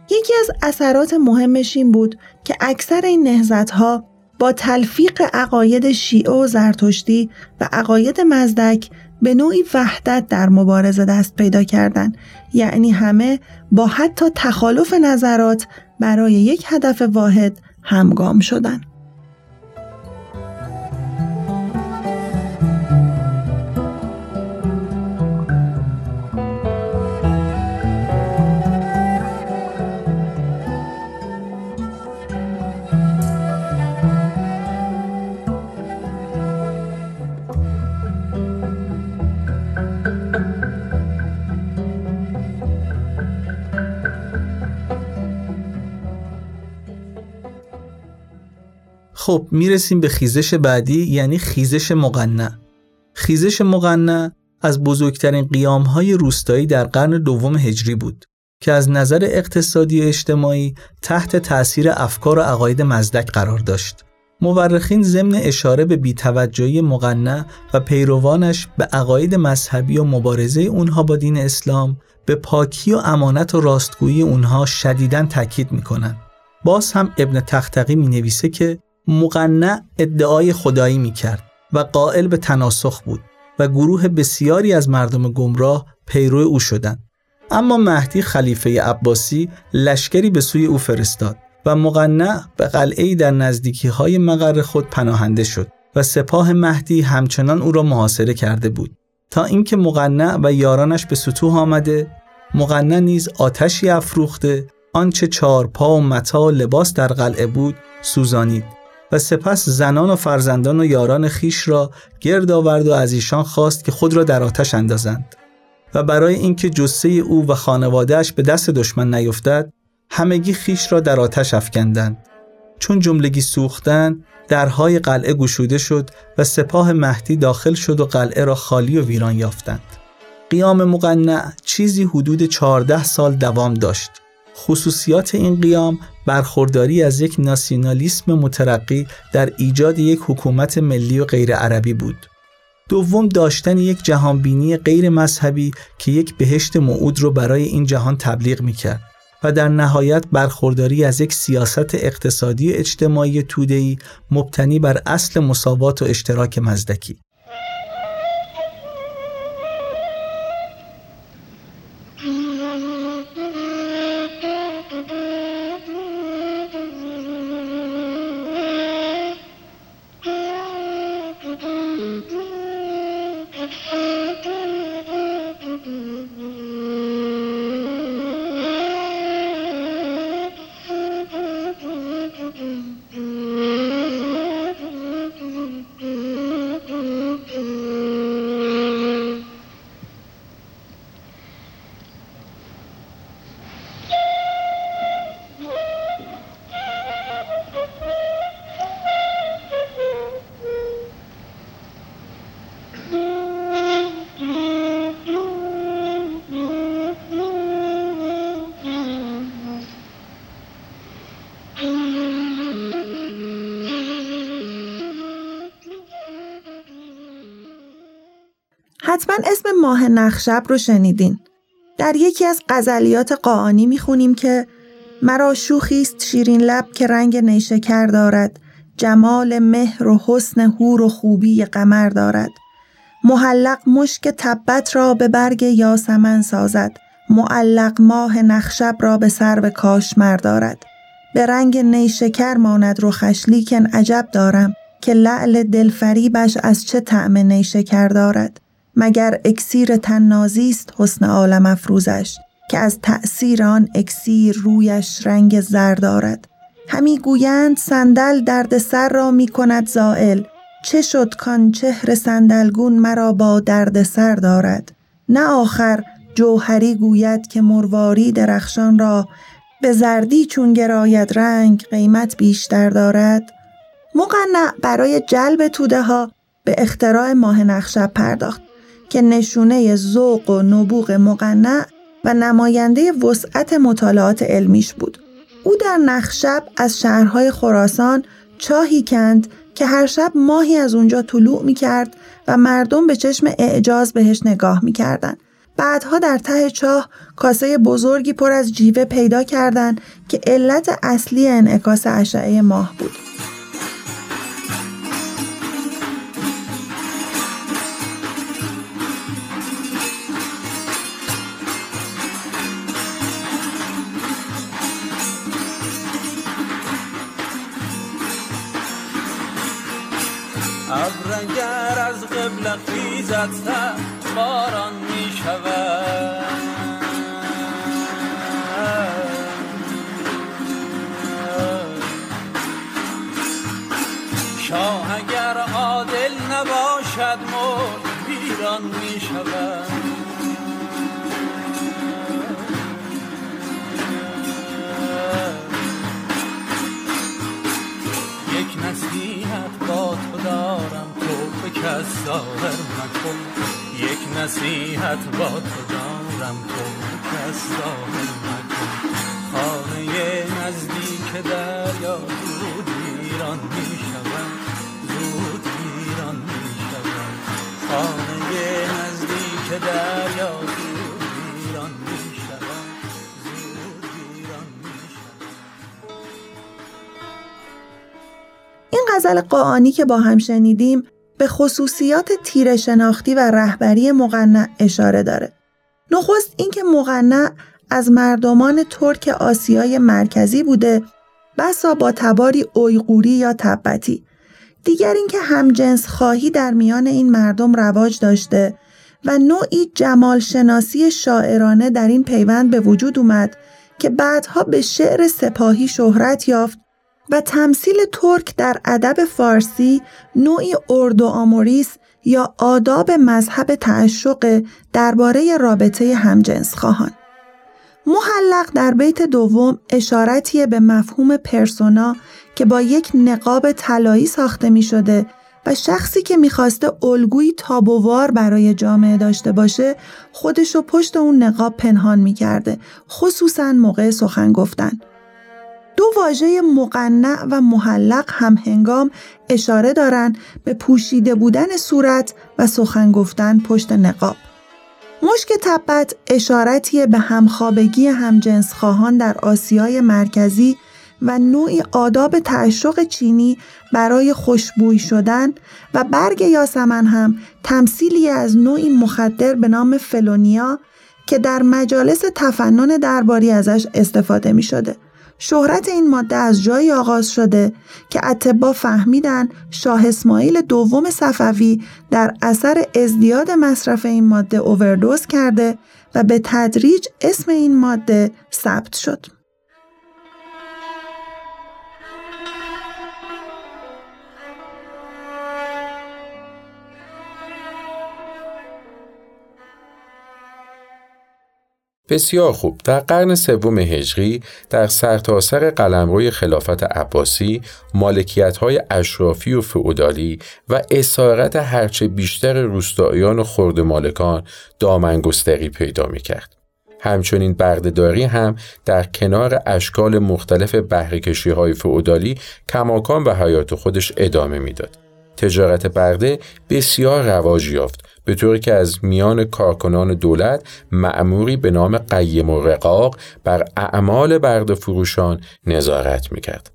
یکی از اثرات مهمش این بود که اکثر این نهزتها با تلفیق عقاید شیعه و زرتشتی و عقاید مزدک به نوعی وحدت در مبارزه دست پیدا کردند یعنی همه با حتی تخالف نظرات برای یک هدف واحد همگام شدند خب می‌رسیم به خیزش بعدی یعنی خیزش مقنع خیزش مقنع از بزرگترین قیام های روستایی در قرن دوم هجری بود که از نظر اقتصادی و اجتماعی تحت تأثیر افکار و عقاید مزدک قرار داشت. مورخین ضمن اشاره به بیتوجهی مقنع و پیروانش به عقاید مذهبی و مبارزه اونها با دین اسلام به پاکی و امانت و راستگویی اونها شدیداً تاکید می‌کنن. باز هم ابن تختقی می نویسه که مقنع ادعای خدایی می کرد و قائل به تناسخ بود و گروه بسیاری از مردم گمراه پیرو او شدند. اما مهدی خلیفه عباسی لشکری به سوی او فرستاد و مقنع به قلعه در نزدیکی های مقر خود پناهنده شد و سپاه مهدی همچنان او را محاصره کرده بود تا اینکه مقنع و یارانش به سطوح آمده مقنع نیز آتشی افروخته آنچه چهار پا و متا و لباس در قلعه بود سوزانید و سپس زنان و فرزندان و یاران خیش را گرد آورد و از ایشان خواست که خود را در آتش اندازند. و برای اینکه جثه او و خانوادهش به دست دشمن نیفتد همگی خیش را در آتش افکندند. چون جملگی سوختن درهای قلعه گشوده شد و سپاه مهدی داخل شد و قلعه را خالی و ویران یافتند. قیام مقنع چیزی حدود 14 سال دوام داشت. خصوصیات این قیام برخورداری از یک ناسیونالیسم مترقی در ایجاد یک حکومت ملی و غیر عربی بود. دوم داشتن یک جهانبینی غیر مذهبی که یک بهشت موعود رو برای این جهان تبلیغ می‌کرد و در نهایت برخورداری از یک سیاست اقتصادی اجتماعی توده‌ای مبتنی بر اصل مساوات و اشتراک مزدکی. حتما اسم ماه نخشب رو شنیدین. در یکی از غزلیات قاعانی می‌خونیم که مرا شوخیست شیرین لب که رنگ نیشکر دارد. جمال مهر و حسن هور و خوبی قمر دارد. محلق مشک تبت را به برگ یاسمن سازد. معلق ماه نخشب را به سر به کاشمر دارد. به رنگ نیشکر ماند رو خشلیکن عجب دارم که لعل دلفریبش از چه طعم نیشکر دارد. مگر اکسیر تنازی است حسن عالم افروزش که از تأثیر آن اکسیر رویش رنگ زر دارد. همی گویند صندل درد سر را می کند زائل. چه شد کان چهر صندلگون مرا با درد سر دارد؟ نه آخر جوهری گوید که مرواری درخشان را به زردی چون گراید رنگ قیمت بیشتر دارد. مقنع برای جلب توده ها به اختراع ماه نخشب پرداخت. که نشونه ذوق و نبوغ مقنع و نماینده وسعت مطالعات علمیش بود. او در نخشب از شهرهای خراسان چاهی کند که هر شب ماهی از اونجا طلوع می کرد و مردم به چشم اعجاز بهش نگاه می کردن. بعدها در ته چاه کاسه بزرگی پر از جیوه پیدا کردند که علت اصلی انعکاس اشعه ماه بود. ابرگر از قبل خیزت باران می شود شاه اگر عادل نباشد ملک ویران می شود یک نصیحت با تو دارم. کس ظاهر مکن یک نصیحت با تو دارم به کس ظاهر مکن خانه نزدیک دریا زود ویران می شود زود ویران می شود خانه نزدیک دریا زود زود این غزل قاعانی که با هم شنیدیم به خصوصیات تیر شناختی و رهبری مقنع اشاره داره. نخست اینکه مقنع از مردمان ترک آسیای مرکزی بوده بسا با تباری اویغوری یا تبتی. دیگر اینکه همجنس خواهی در میان این مردم رواج داشته و نوعی جمال شناسی شاعرانه در این پیوند به وجود اومد که بعدها به شعر سپاهی شهرت یافت و تمثیل ترک در ادب فارسی نوعی اردو آموریس یا آداب مذهب تعشق درباره رابطه همجنس خواهان. محلق در بیت دوم اشارتی به مفهوم پرسونا که با یک نقاب طلایی ساخته می شده و شخصی که می‌خواسته الگویی تابوار برای جامعه داشته باشه خودشو پشت اون نقاب پنهان می‌کرده خصوصا موقع سخن گفتن دو واژه مقنع و محلق هم هنگام اشاره دارند به پوشیده بودن صورت و سخن گفتن پشت نقاب. مشک تبت اشارتی به همخوابگی همجنس خواهان در آسیای مرکزی و نوعی آداب تعشق چینی برای خوشبوی شدن و برگ یاسمن هم تمثیلی از نوعی مخدر به نام فلونیا که در مجالس تفنن درباری ازش استفاده می شده. شهرت این ماده از جایی آغاز شده که اتبا فهمیدن شاه اسماعیل دوم صفوی در اثر ازدیاد مصرف این ماده اووردوز کرده و به تدریج اسم این ماده ثبت شد. بسیار خوب در قرن سوم هجری در سرتاسر قلمروی خلافت عباسی مالکیت های اشرافی و فعودالی و اسارت هرچه بیشتر روستاییان و خرد مالکان دامنگستری پیدا می کرد. همچنین بردهداری هم در کنار اشکال مختلف بهرهکشی های فعودالی کماکان به حیات خودش ادامه می‌داد. تجارت برده بسیار رواج یافت به طوری که از میان کارکنان دولت معموری به نام قیم و رقاق بر اعمال برده فروشان نظارت می‌کرد.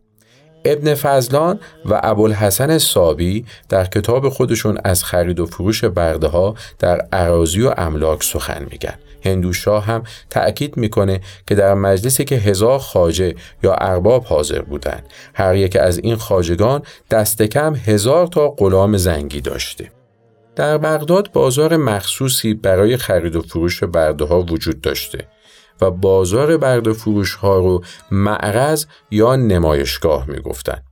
ابن فضلان و ابوالحسن صابی در کتاب خودشون از خرید و فروش برده ها در عراضی و املاک سخن میگن. هندوشاه هم تأکید می‌کنه که در مجلسی که هزار خاجه یا ارباب حاضر بودند هر یک از این خاجگان دست کم هزار تا غلام زنگی داشته در بغداد بازار مخصوصی برای خرید و فروش برده ها وجود داشته و بازار برده فروش ها رو معرض یا نمایشگاه می گفتن.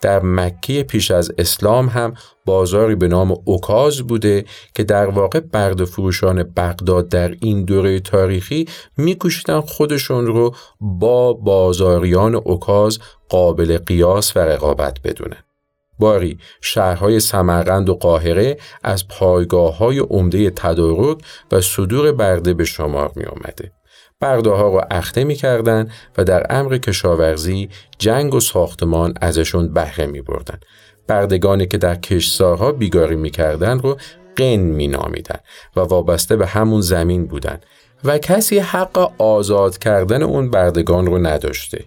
در مکه پیش از اسلام هم بازاری به نام اوکاز بوده که در واقع برد فروشان بغداد در این دوره تاریخی میکوشیدن خودشون رو با بازاریان اوکاز قابل قیاس و رقابت بدونن. باری شهرهای سمرقند و قاهره از پایگاه های عمده تدارک و صدور برده به شمار می اومده. برده ها رو اخته می کردن و در امر کشاورزی جنگ و ساختمان ازشون بهره می بردن. بردگانی که در کشتزارها بیگاری می کردن رو قن می نامیدن و وابسته به همون زمین بودن و کسی حق آزاد کردن اون بردگان رو نداشته.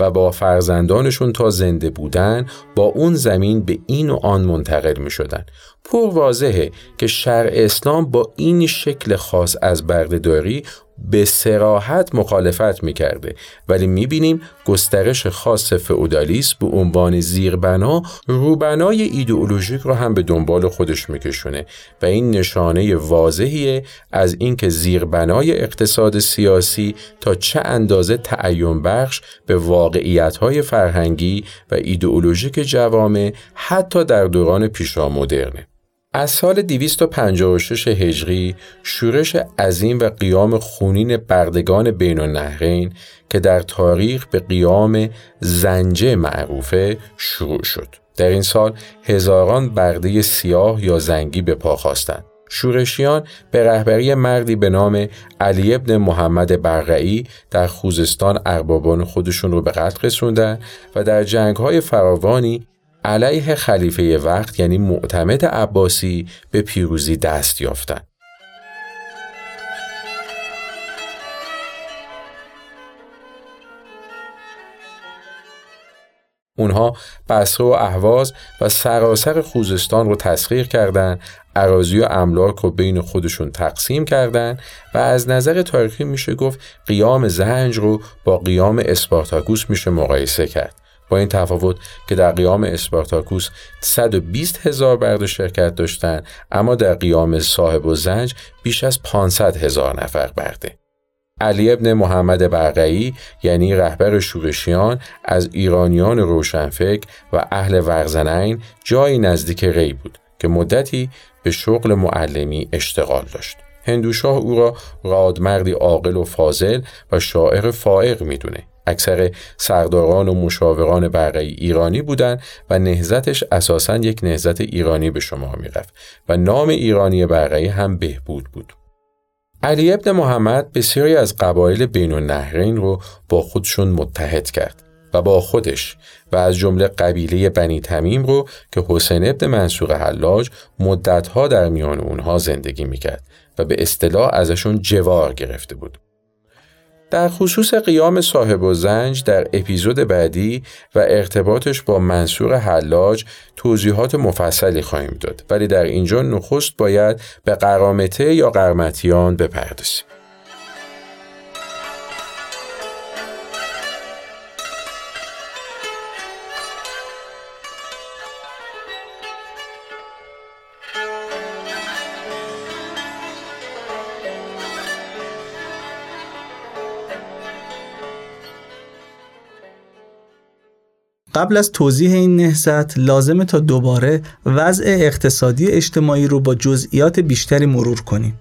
و با فرزندانشون تا زنده بودن با اون زمین به این و آن منتقل می شدن. پر واضحه که شرع اسلام با این شکل خاص از بردهداری به سراحت مخالفت می‌کرده. ولی می‌بینیم گسترش خاص فئودالیسم به عنوان زیربنا روبنای ایدئولوژیک رو هم به دنبال خودش میکشونه و این نشانه واضحیه از اینکه زیربنای اقتصاد سیاسی تا چه اندازه تعین بخش به واقعیت‌های فرهنگی و ایدئولوژیک جوامع حتی در دوران پیشامدرنه از سال 256 هجری شورش عظیم و قیام خونین بردگان بین النهرین که در تاریخ به قیام زنجه معروفه شروع شد. در این سال هزاران برده سیاه یا زنگی به پا خواستند. شورشیان به رهبری مردی به نام علی ابن محمد برقعی در خوزستان اربابان خودشون رو به قتل رسوندن و در جنگهای فراوانی علیه خلیفه وقت یعنی معتمد عباسی به پیروزی دست یافتند. اونها بصره و اهواز و سراسر خوزستان رو تسخیر کردند عراضی و املاک رو بین خودشون تقسیم کردند و از نظر تاریخی میشه گفت قیام زنج رو با قیام اسپارتاکوس میشه مقایسه کرد با این تفاوت که در قیام اسپارتاکوس 120 هزار برده شرکت داشتند اما در قیام صاحب و زنج بیش از 500 هزار نفر برده. علی ابن محمد برقعی یعنی رهبر شورشیان از ایرانیان روشنفکر و اهل ورزنین جایی نزدیک ری بود که مدتی به شغل معلمی اشتغال داشت. هندوشاه او را رادمردی عاقل و فاضل و شاعر فائق می‌دونه اکثر سرداران و مشاوران برقی ایرانی بودند و نهزتش اساسا یک نهزت ایرانی به شما می‌رفت و نام ایرانی برقی هم بهبود بود. علی ابن محمد بسیاری از قبایل بین النهرین رو با خودشون متحد کرد و با خودش و از جمله قبیله بنی تمیم رو که حسین ابن منصور حلاج مدتها در میان اونها زندگی می‌کرد و به اصطلاح ازشون جوار گرفته بود. در خصوص قیام صاحب و زنج در اپیزود بعدی و ارتباطش با منصور حلاج توضیحات مفصلی خواهیم داد ولی در اینجا نخست باید به قرامته یا قرمتیان بپردازیم. قبل از توضیح این نهزت لازمه تا دوباره وضع اقتصادی اجتماعی رو با جزئیات بیشتری مرور کنیم.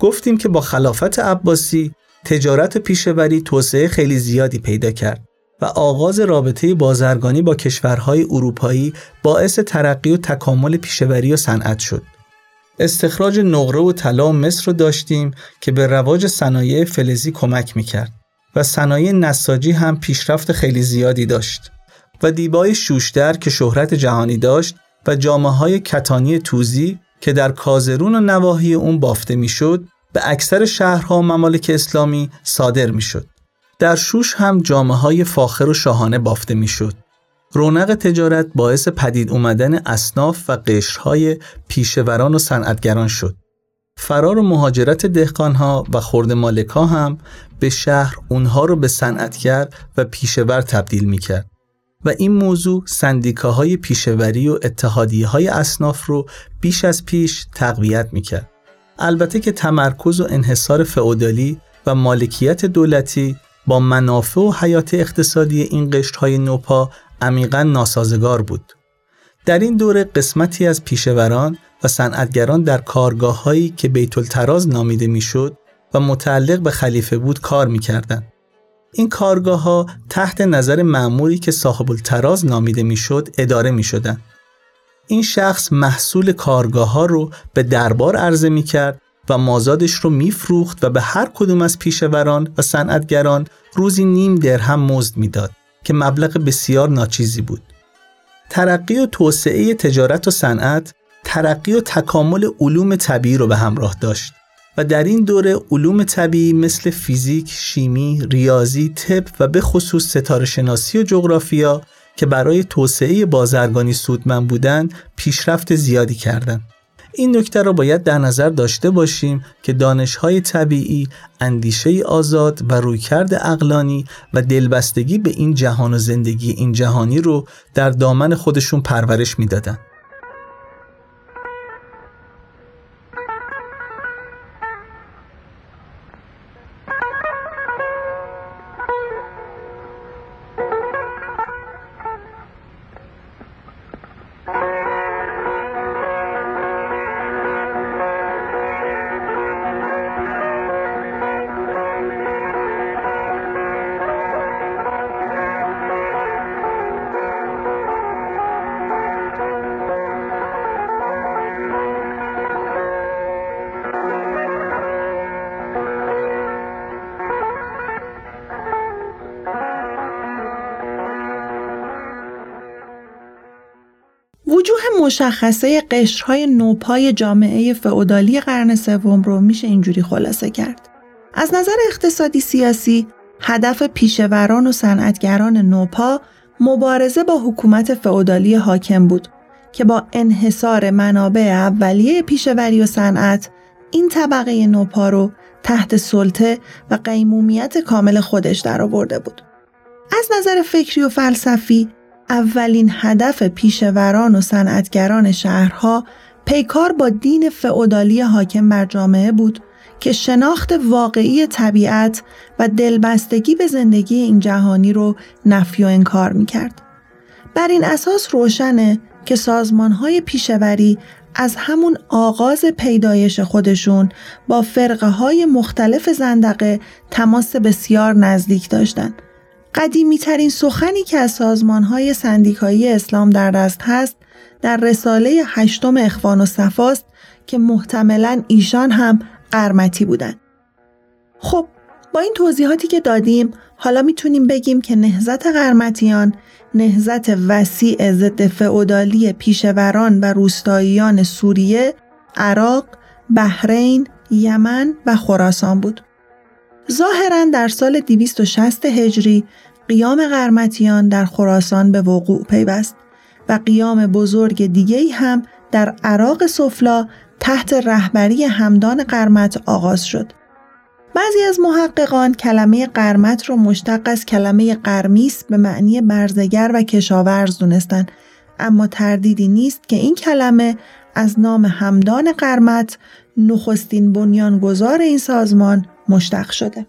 گفتیم که با خلافت عباسی تجارت پیشوری توسعه خیلی زیادی پیدا کرد و آغاز رابطه بازرگانی با کشورهای اروپایی باعث ترقی و تکامل پیشوری و صنعت شد. استخراج نقره و طلا و مصر رو داشتیم که به رواج صنایع فلزی کمک می‌کرد و صنایع نساجی هم پیشرفت خیلی زیادی داشت. و دیبای شوشتر که شهرت جهانی داشت و جامعه های کتانی توزی که در کازرون و نواحی اون بافته می‌شد به اکثر شهرها و ممالک اسلامی صادر می‌شد. در شوش هم جامعه های فاخر و شاهانه بافته می‌شد. رونق تجارت باعث پدید اومدن اصناف و قشرهای پیشوران و صنعتگران شد. فرار و مهاجرت دهقانها و خورد مالکا هم به شهر اونها رو به صنعتگر و پیشور تبدیل می‌کرد و این موضوع سندیکاهای پیشوری و اتحادیه های اصناف رو بیش از پیش تقویت می‌کرد. البته که تمرکز و انحصار فئودالی و مالکیت دولتی با منافع و حیات اقتصادی این قشرهای نوپا عمیقا ناسازگار بود. در این دوره قسمتی از پیشوران و صنعتگران در کارگاه هایی که بیت التراز نامیده می‌شد و متعلق به خلیفه بود کار می‌کردند. این کارگاه ها تحت نظر معمولی که صاحب التراز نامیده می‌شد اداره می شدن. این شخص محصول کارگاه ها رو به دربار عرضه می کرد و مازادش رو میفروخت و به هر کدوم از پیشوران و صنعتگران روزی نیم درهم مزد می‌داد که مبلغ بسیار ناچیزی بود. ترقی و توسعه تجارت و صنعت ترقی و تکامل علوم طبیعی رو به همراه داشت و در این دوره علوم طبیعی مثل فیزیک، شیمی، ریاضی، طب و به خصوص ستاره شناسی و جغرافیا که برای توسعه بازرگانی سودمند بودند پیشرفت زیادی کردند. این نکته را باید در نظر داشته باشیم که دانشهای طبیعی اندیشه آزاد و رویکرد اقلانی و دلبستگی به این جهان و زندگی این جهانی رو در دامن خودشون پرورش می‌دادند. مشخصه قشرهای نوپای جامعه فئودالی قرن سوم رو میشه اینجوری خلاصه کرد. از نظر اقتصادی سیاسی هدف پیشوران و صنعتگران نوپا مبارزه با حکومت فئودالی حاکم بود که با انحصار منابع اولیه پیشوری و صنعت این طبقه نوپا رو تحت سلطه و قیمومیت کامل خودش درآورده بود. از نظر فکری و فلسفی اولین هدف پیشوران و صنعتگران شهرها پیکار با دین فئودالی حاکم بر جامعه بود که شناخت واقعی طبیعت و دلبستگی به زندگی این جهانی رو نفی و انکار می کرد. بر این اساس روشنه که سازمانهای پیشوری از همون آغاز پیدایش خودشون با فرقه های مختلف زندقه تماس بسیار نزدیک داشتند قدیمی ترین سخنی که از سازمان های سندیکایی اسلام در دست هست در رساله هشتم اخوان و صفاست که محتملا ایشان هم قرمتی بودند. خب با این توضیحاتی که دادیم حالا می‌تونیم بگیم که نهزت قرمتیان نهزت وسیع ضد فئودالی پیشوران و روستاییان سوریه، عراق، بحرین، یمن و خراسان بود. ظاهرا در سال 260 هجری قیام قرمتیان در خراسان به وقوع پیوست و قیام بزرگ دیگری هم در عراق سفلا تحت رهبری همدان قرمت آغاز شد. بعضی از محققان کلمه قرمت را مشتق از کلمه قرمیس به معنی برزگر و کشاورز دونستند اما تردیدی نیست که این کلمه از نام همدان قرمت نخستین بنیانگذار این سازمان مشتق شده.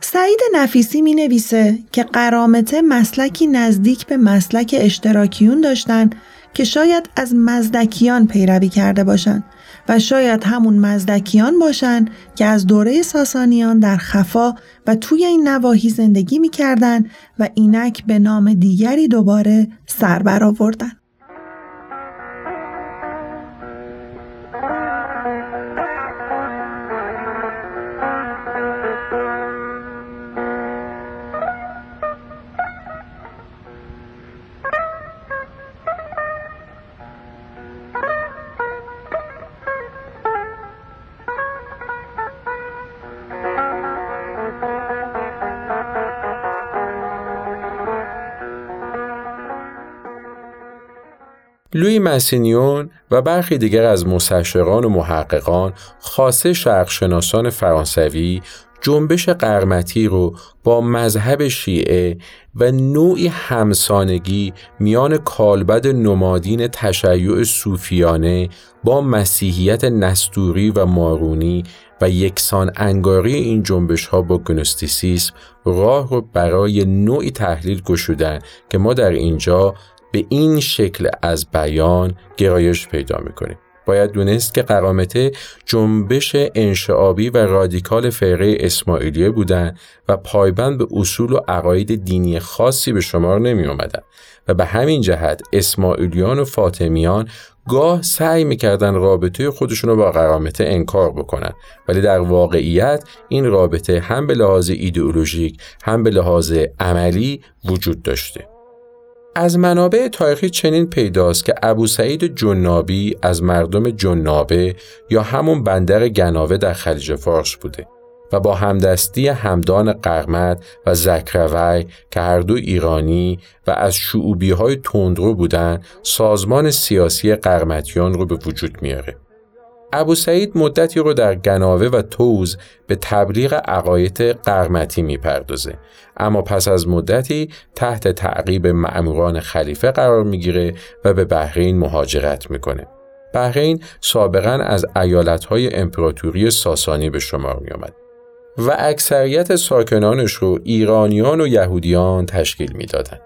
سعید نفیسی می نویسه که قرامته مسلکی نزدیک به مسلک اشتراکیون داشتن که شاید از مزدکیان پیروی کرده باشند و شاید همون مزدکیان باشن که از دوره ساسانیان در خفا و توی این نواحی زندگی می‌کردن و اینک به نام دیگری دوباره سر برآوردن. لوی مسینیون و برخی دیگر از مستشرقان و محققان خاصه شرقشناسان فرانسوی جنبش قرمتی رو با مذهب شیعه و نوعی همسانگی میان کالبد نمادین تشیع صوفیانه با مسیحیت نستوری و مارونی و یکسان انگاری این جنبش ها با گنوستیسیسم راه رو برای نوعی تحلیل گشودن که ما در اینجا به این شکل از بیان گرایش پیدا می‌کنیم باید دونست که قرامته جنبش انشعابی و رادیکال فرقه اسماعیلیه بودند و پایبند به اصول و عقاید دینی خاصی به شمار نمی اومدن و به همین جهت اسماعیلیان و فاطمیان گاه سعی می‌کردن رابطه خودشون رو با قرامته انکار بکنن. ولی در واقعیت این رابطه هم به لحاظ ایدئولوژیک هم به لحاظ عملی وجود داشته. از منابع تاریخی چنین پیداست که ابو سعید جنابی از مردم جنابه یا همون بندر گناوه در خلیج فارس بوده و با همدستی همدان قرمت و زکروی که هر دو ایرانی و از شعوبی های تندرو بودن سازمان سیاسی قرمتیان رو به وجود میاره. ابو سعید مدتی رو در گناوه و توز به تبلیغ عقاید قرمتی می‌پردازه. اما پس از مدتی تحت تعقیب معموران خلیفه قرار می‌گیره و به بحرین مهاجرت می‌کنه. بحرین سابقا از ایالتهای امپراتوری ساسانی به شمار میآمد و اکثریت ساکنانش رو ایرانیان و یهودیان تشکیل می‌دادند.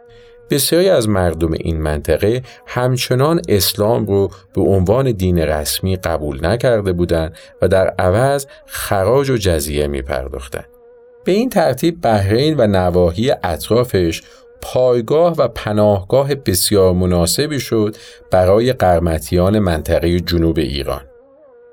بسیاری از مردم این منطقه همچنان اسلام رو به عنوان دین رسمی قبول نکرده بودند و در عوض خراج و جزیه می پرداختن. به این ترتیب بحرین و نواحی اطرافش پایگاه و پناهگاه بسیار مناسبی شد برای قرمتیان منطقه جنوب ایران.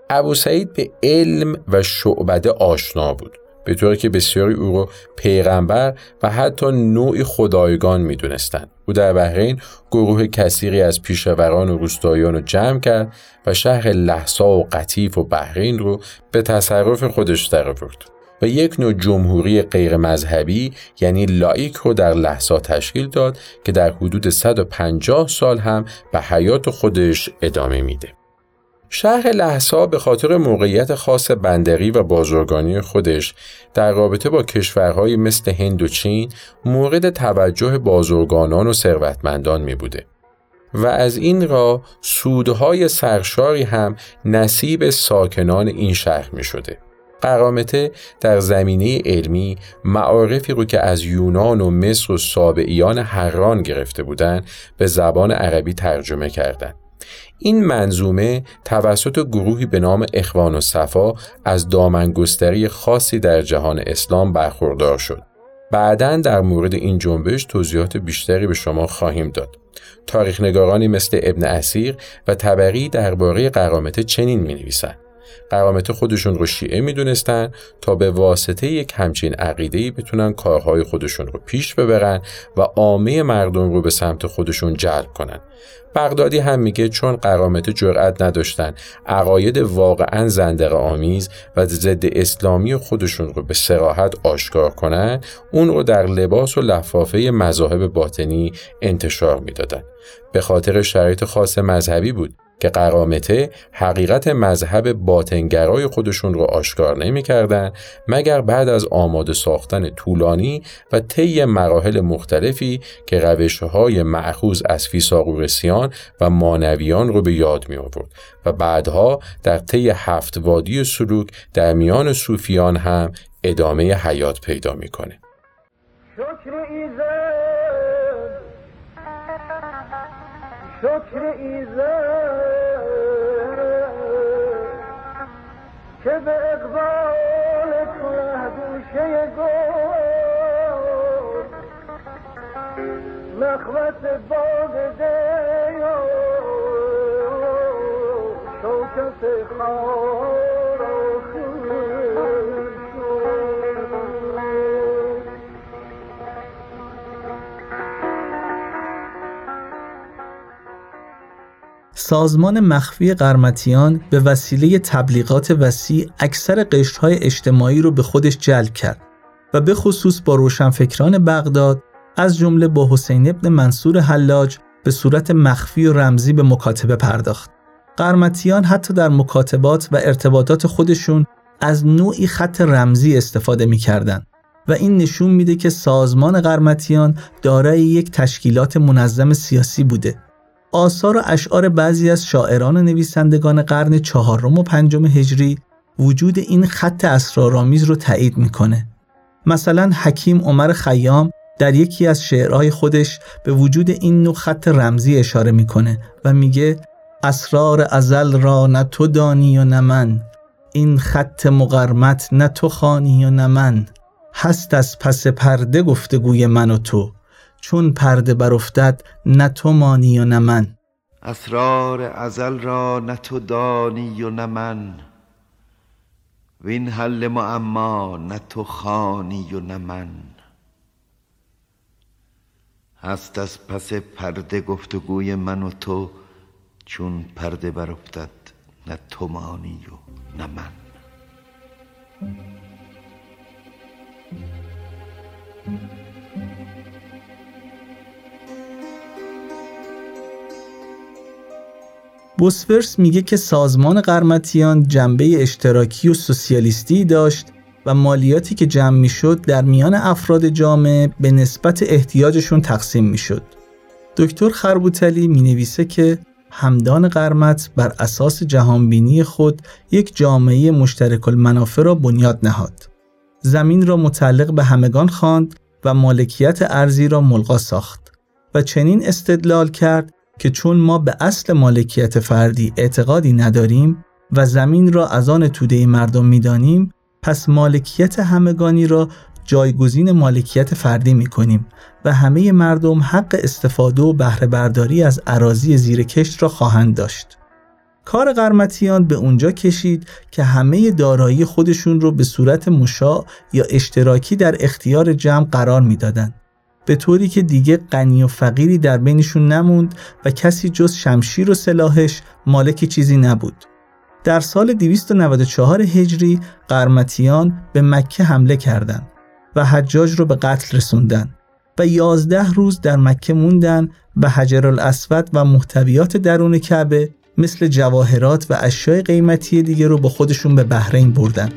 ابو سعید به علم و شعبده آشنا بود. به طوری که بسیاری او را پیغمبر و حتی نوعی خدایگان می دونستن. او در بحرین گروه کثیری از پیشوران و روستاییان رو جمع کرد و شهر لحسا و قطیف و بحرین رو به تصرف خودش در برد و یک نوع جمهوری غیر مذهبی یعنی لایک رو در لحظا تشکیل داد که در حدود 150 سال هم به حیات خودش ادامه میده. شهر لحسا به خاطر موقعیت خاص بندری و بازرگانی خودش در رابطه با کشورهای مثل هند و چین مورد توجه بازرگانان و ثروتمندان می بوده. و از این را سودهای سرشاری هم نصیب ساکنان این شهر می شده. قرامته در زمینه علمی معارفی رو که از یونان و مصر و سابعیان هران گرفته بودند به زبان عربی ترجمه کردند. این منظومه توسط گروهی به نام اخوان و صفا از دامنگستری خاصی در جهان اسلام برخوردار شد. بعدا در مورد این جنبش توضیحات بیشتری به شما خواهیم داد. تاریخ نگارانی مثل ابن اسیر و طبری درباره قرامته چنین می نویسند. قرامت خودشون رو شیعه می‌دونستن تا به واسطه یک همچین عقیده‌ای بتونن کارهای خودشون رو پیش ببرن و عامه مردم رو به سمت خودشون جلب کنن. بغدادی هم میگه چون قرامت جرأت نداشتن عقاید واقعا زندق آمیز و ضد اسلامی خودشون رو به سراحت آشکار کنن اون رو در لباس و لفافه مذاهب باطنی انتشار می‌دادن. به خاطر شرایط خاص مذهبی بود. که قرامته حقیقت مذهب باطنگرای خودشون رو آشکار نمی‌کردند مگر بعد از آماده ساختن طولانی و طی مراحل مختلفی که روشهای معخوز از فیساغورسیان و مانویان رو به یاد می آورد و بعدها در طی هفت وادی سلوک در میان صوفیان هم ادامه حیات پیدا می‌کنه. شکر که به اقبال تو گوشه گل مخوت باد دیا شوکت خار سازمان مخفی قرمتیان به وسیله تبلیغات وسیع اکثر قشرهای اجتماعی رو به خودش جلب کرد و به خصوص با روشنفکران بغداد از جمله با حسین ابن منصور حلاج به صورت مخفی و رمزی به مکاتبه پرداخت. قرمتیان حتی در مکاتبات و ارتباطات خودشون از نوعی خط رمزی استفاده می‌کردند و این نشون میده که سازمان قرمتیان دارای یک تشکیلات منظم سیاسی بوده. آثار و اشعار بعضی از شاعران و نویسندگان قرن چهارم و پنجم هجری وجود این خط اسرارآمیز رو تایید می‌کنه. مثلا حکیم عمر خیام در یکی از شعرهای خودش به وجود این نوع خط رمزی اشاره می‌کنه و میگه اسرار ازل را نه تو دانی و نه من. این خط مقرمت نه تو خانی و نه من. هست از پس پرده گفتگوی من و تو. چون پرده برافتد نه تو مانی و نه من. اسرار ازل را نه تو دانی و نه من. وین حل معما نه تو خانی و نه من. هست از پس پرده گفتگوی من و تو چون پرده برافتد نه تو مانی و نه من. بوسفرس میگه که سازمان قرمتیان جنبه اشتراکی و سوسیالیستی داشت و مالیاتی که جمع می‌شد در میان افراد جامعه به نسبت احتیاجشون تقسیم می‌شد. دکتر خربوتلی می نویسه که همدان قرمت بر اساس جهانبینی خود یک جامعه مشترک المنافع را بنیاد نهاد. زمین را متعلق به همگان خواند و مالکیت ارزی را ملغا ساخت و چنین استدلال کرد که چون ما به اصل مالکیت فردی اعتقادی نداریم و زمین را از آن توده مردم می‌دانیم پس مالکیت همگانی را جایگزین مالکیت فردی می کنیم و همه مردم حق استفاده و بهره برداری از عراضی زیر کشت را خواهند داشت. کار قرمتیان به اونجا کشید که همه دارایی خودشون رو به صورت مشاع یا اشتراکی در اختیار جمع قرار می‌دادند. به طوری که دیگه غنی و فقیری در بینشون نموند و کسی جز شمشیر و سلاحش مالک چیزی نبود. در سال 294 هجری قرمتیان به مکه حمله کردند و حجاج رو به قتل رسوندن و یازده روز در مکه موندن و حجر الاسود و محتویات درون کعبه مثل جواهرات و اشیاء قیمتی دیگه رو با خودشون به بحرین بردن.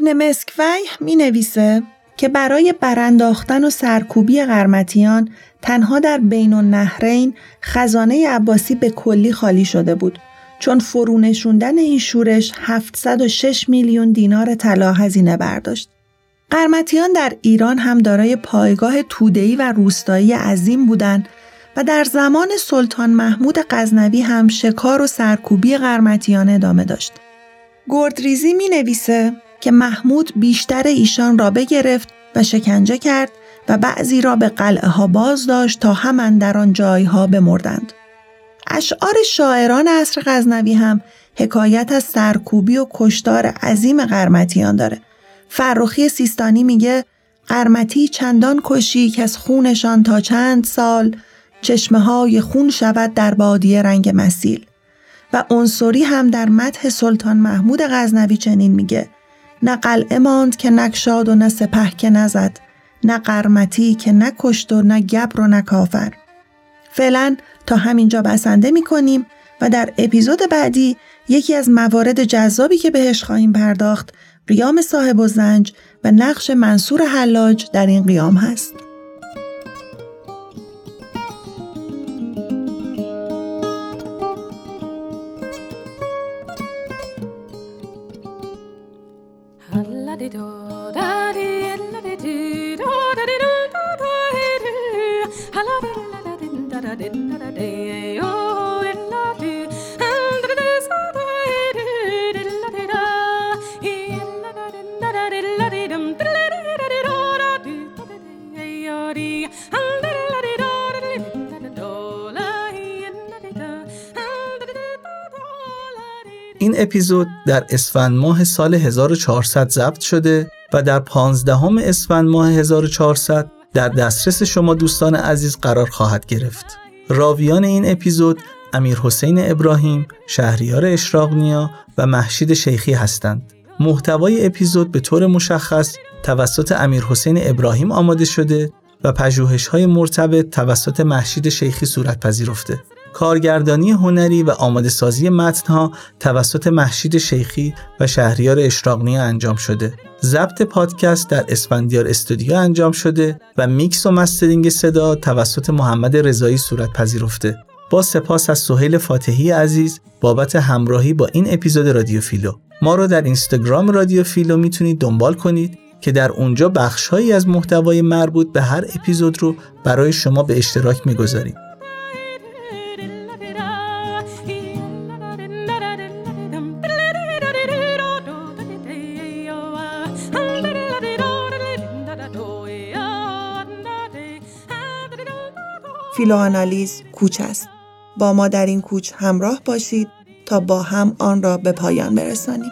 ابن مسکوی می نویسه که برای برانداختن و سرکوبی قرمتیان تنها در بین النهرین خزانه عباسی به کلی خالی شده بود چون فرونشوندن این شورش 706 میلیون دینار طلا هزینه برداشت. قرمتیان در ایران هم دارای پایگاه توده‌ای و روستایی عظیم بودند و در زمان سلطان محمود غزنوی هم شکار و سرکوبی قرمتیان ادامه داشت. گردریزی می نویسه که محمود بیشتر ایشان را بگرفت و شکنجه کرد و بعضی را به قلعه ها باز داشت تا همان در آن جایها بمردند. اشعار شاعران عصر غزنوی هم حکایت از سرکوبی و کشتار عظیم قرمتیان داره. فرخی سیستانی میگه قرمتی چندان کشی که از خونشان تا چند سال چشمه های خون شود در بادیه رنگ مسیل و عنصری هم در متح سلطان محمود غزنوی چنین میگه نه قلعه ماند که نکشاد و نه سپه که نزد نه قرمتی که نکشت و نه گبر و نه کافر فعلا تا همینجا بسنده می کنیم و در اپیزود بعدی یکی از موارد جذابی که بهش خواهیم پرداخت قیام صاحب و زنج و نقش منصور حلاج در این قیام هست. do da di la di di do da di do do do he do ha la da la da di da da di da da di اپیزود در اسفند ماه سال 1400 ضبط شده و در 15 اسفند ماه 1400 در دسترس شما دوستان عزیز قرار خواهد گرفت. راویان این اپیزود امیر حسین ابراهیم، شهریار اشراقنیا و محشید شیخی هستند. محتوای اپیزود به طور مشخص توسط امیر حسین ابراهیم آماده شده و پژوهش های مرتبط توسط محشید شیخی صورت پذیرفته. کارگردانی هنری و آماده سازی متنها توسط محشید شیخی و شهریار اشراقنی انجام شده. ضبط پادکست در اسفندیار استودیو انجام شده و میکس و mastering صدا توسط محمد رضایی صورت پذیرفته. با سپاس از سهیل فاتحی عزیز بابت همراهی با این اپیزود رادیو فیلو. ما رو در اینستاگرام رادیو فیلو می‌تونید دنبال کنید که در اونجا بخشهایی از محتوای مربوط به هر اپیزود رو برای شما به اشتراک می‌گذاریم. فیلوآنالیز کوچ است. با ما در این کوچ همراه باشید تا با هم آن را به پایان برسانیم.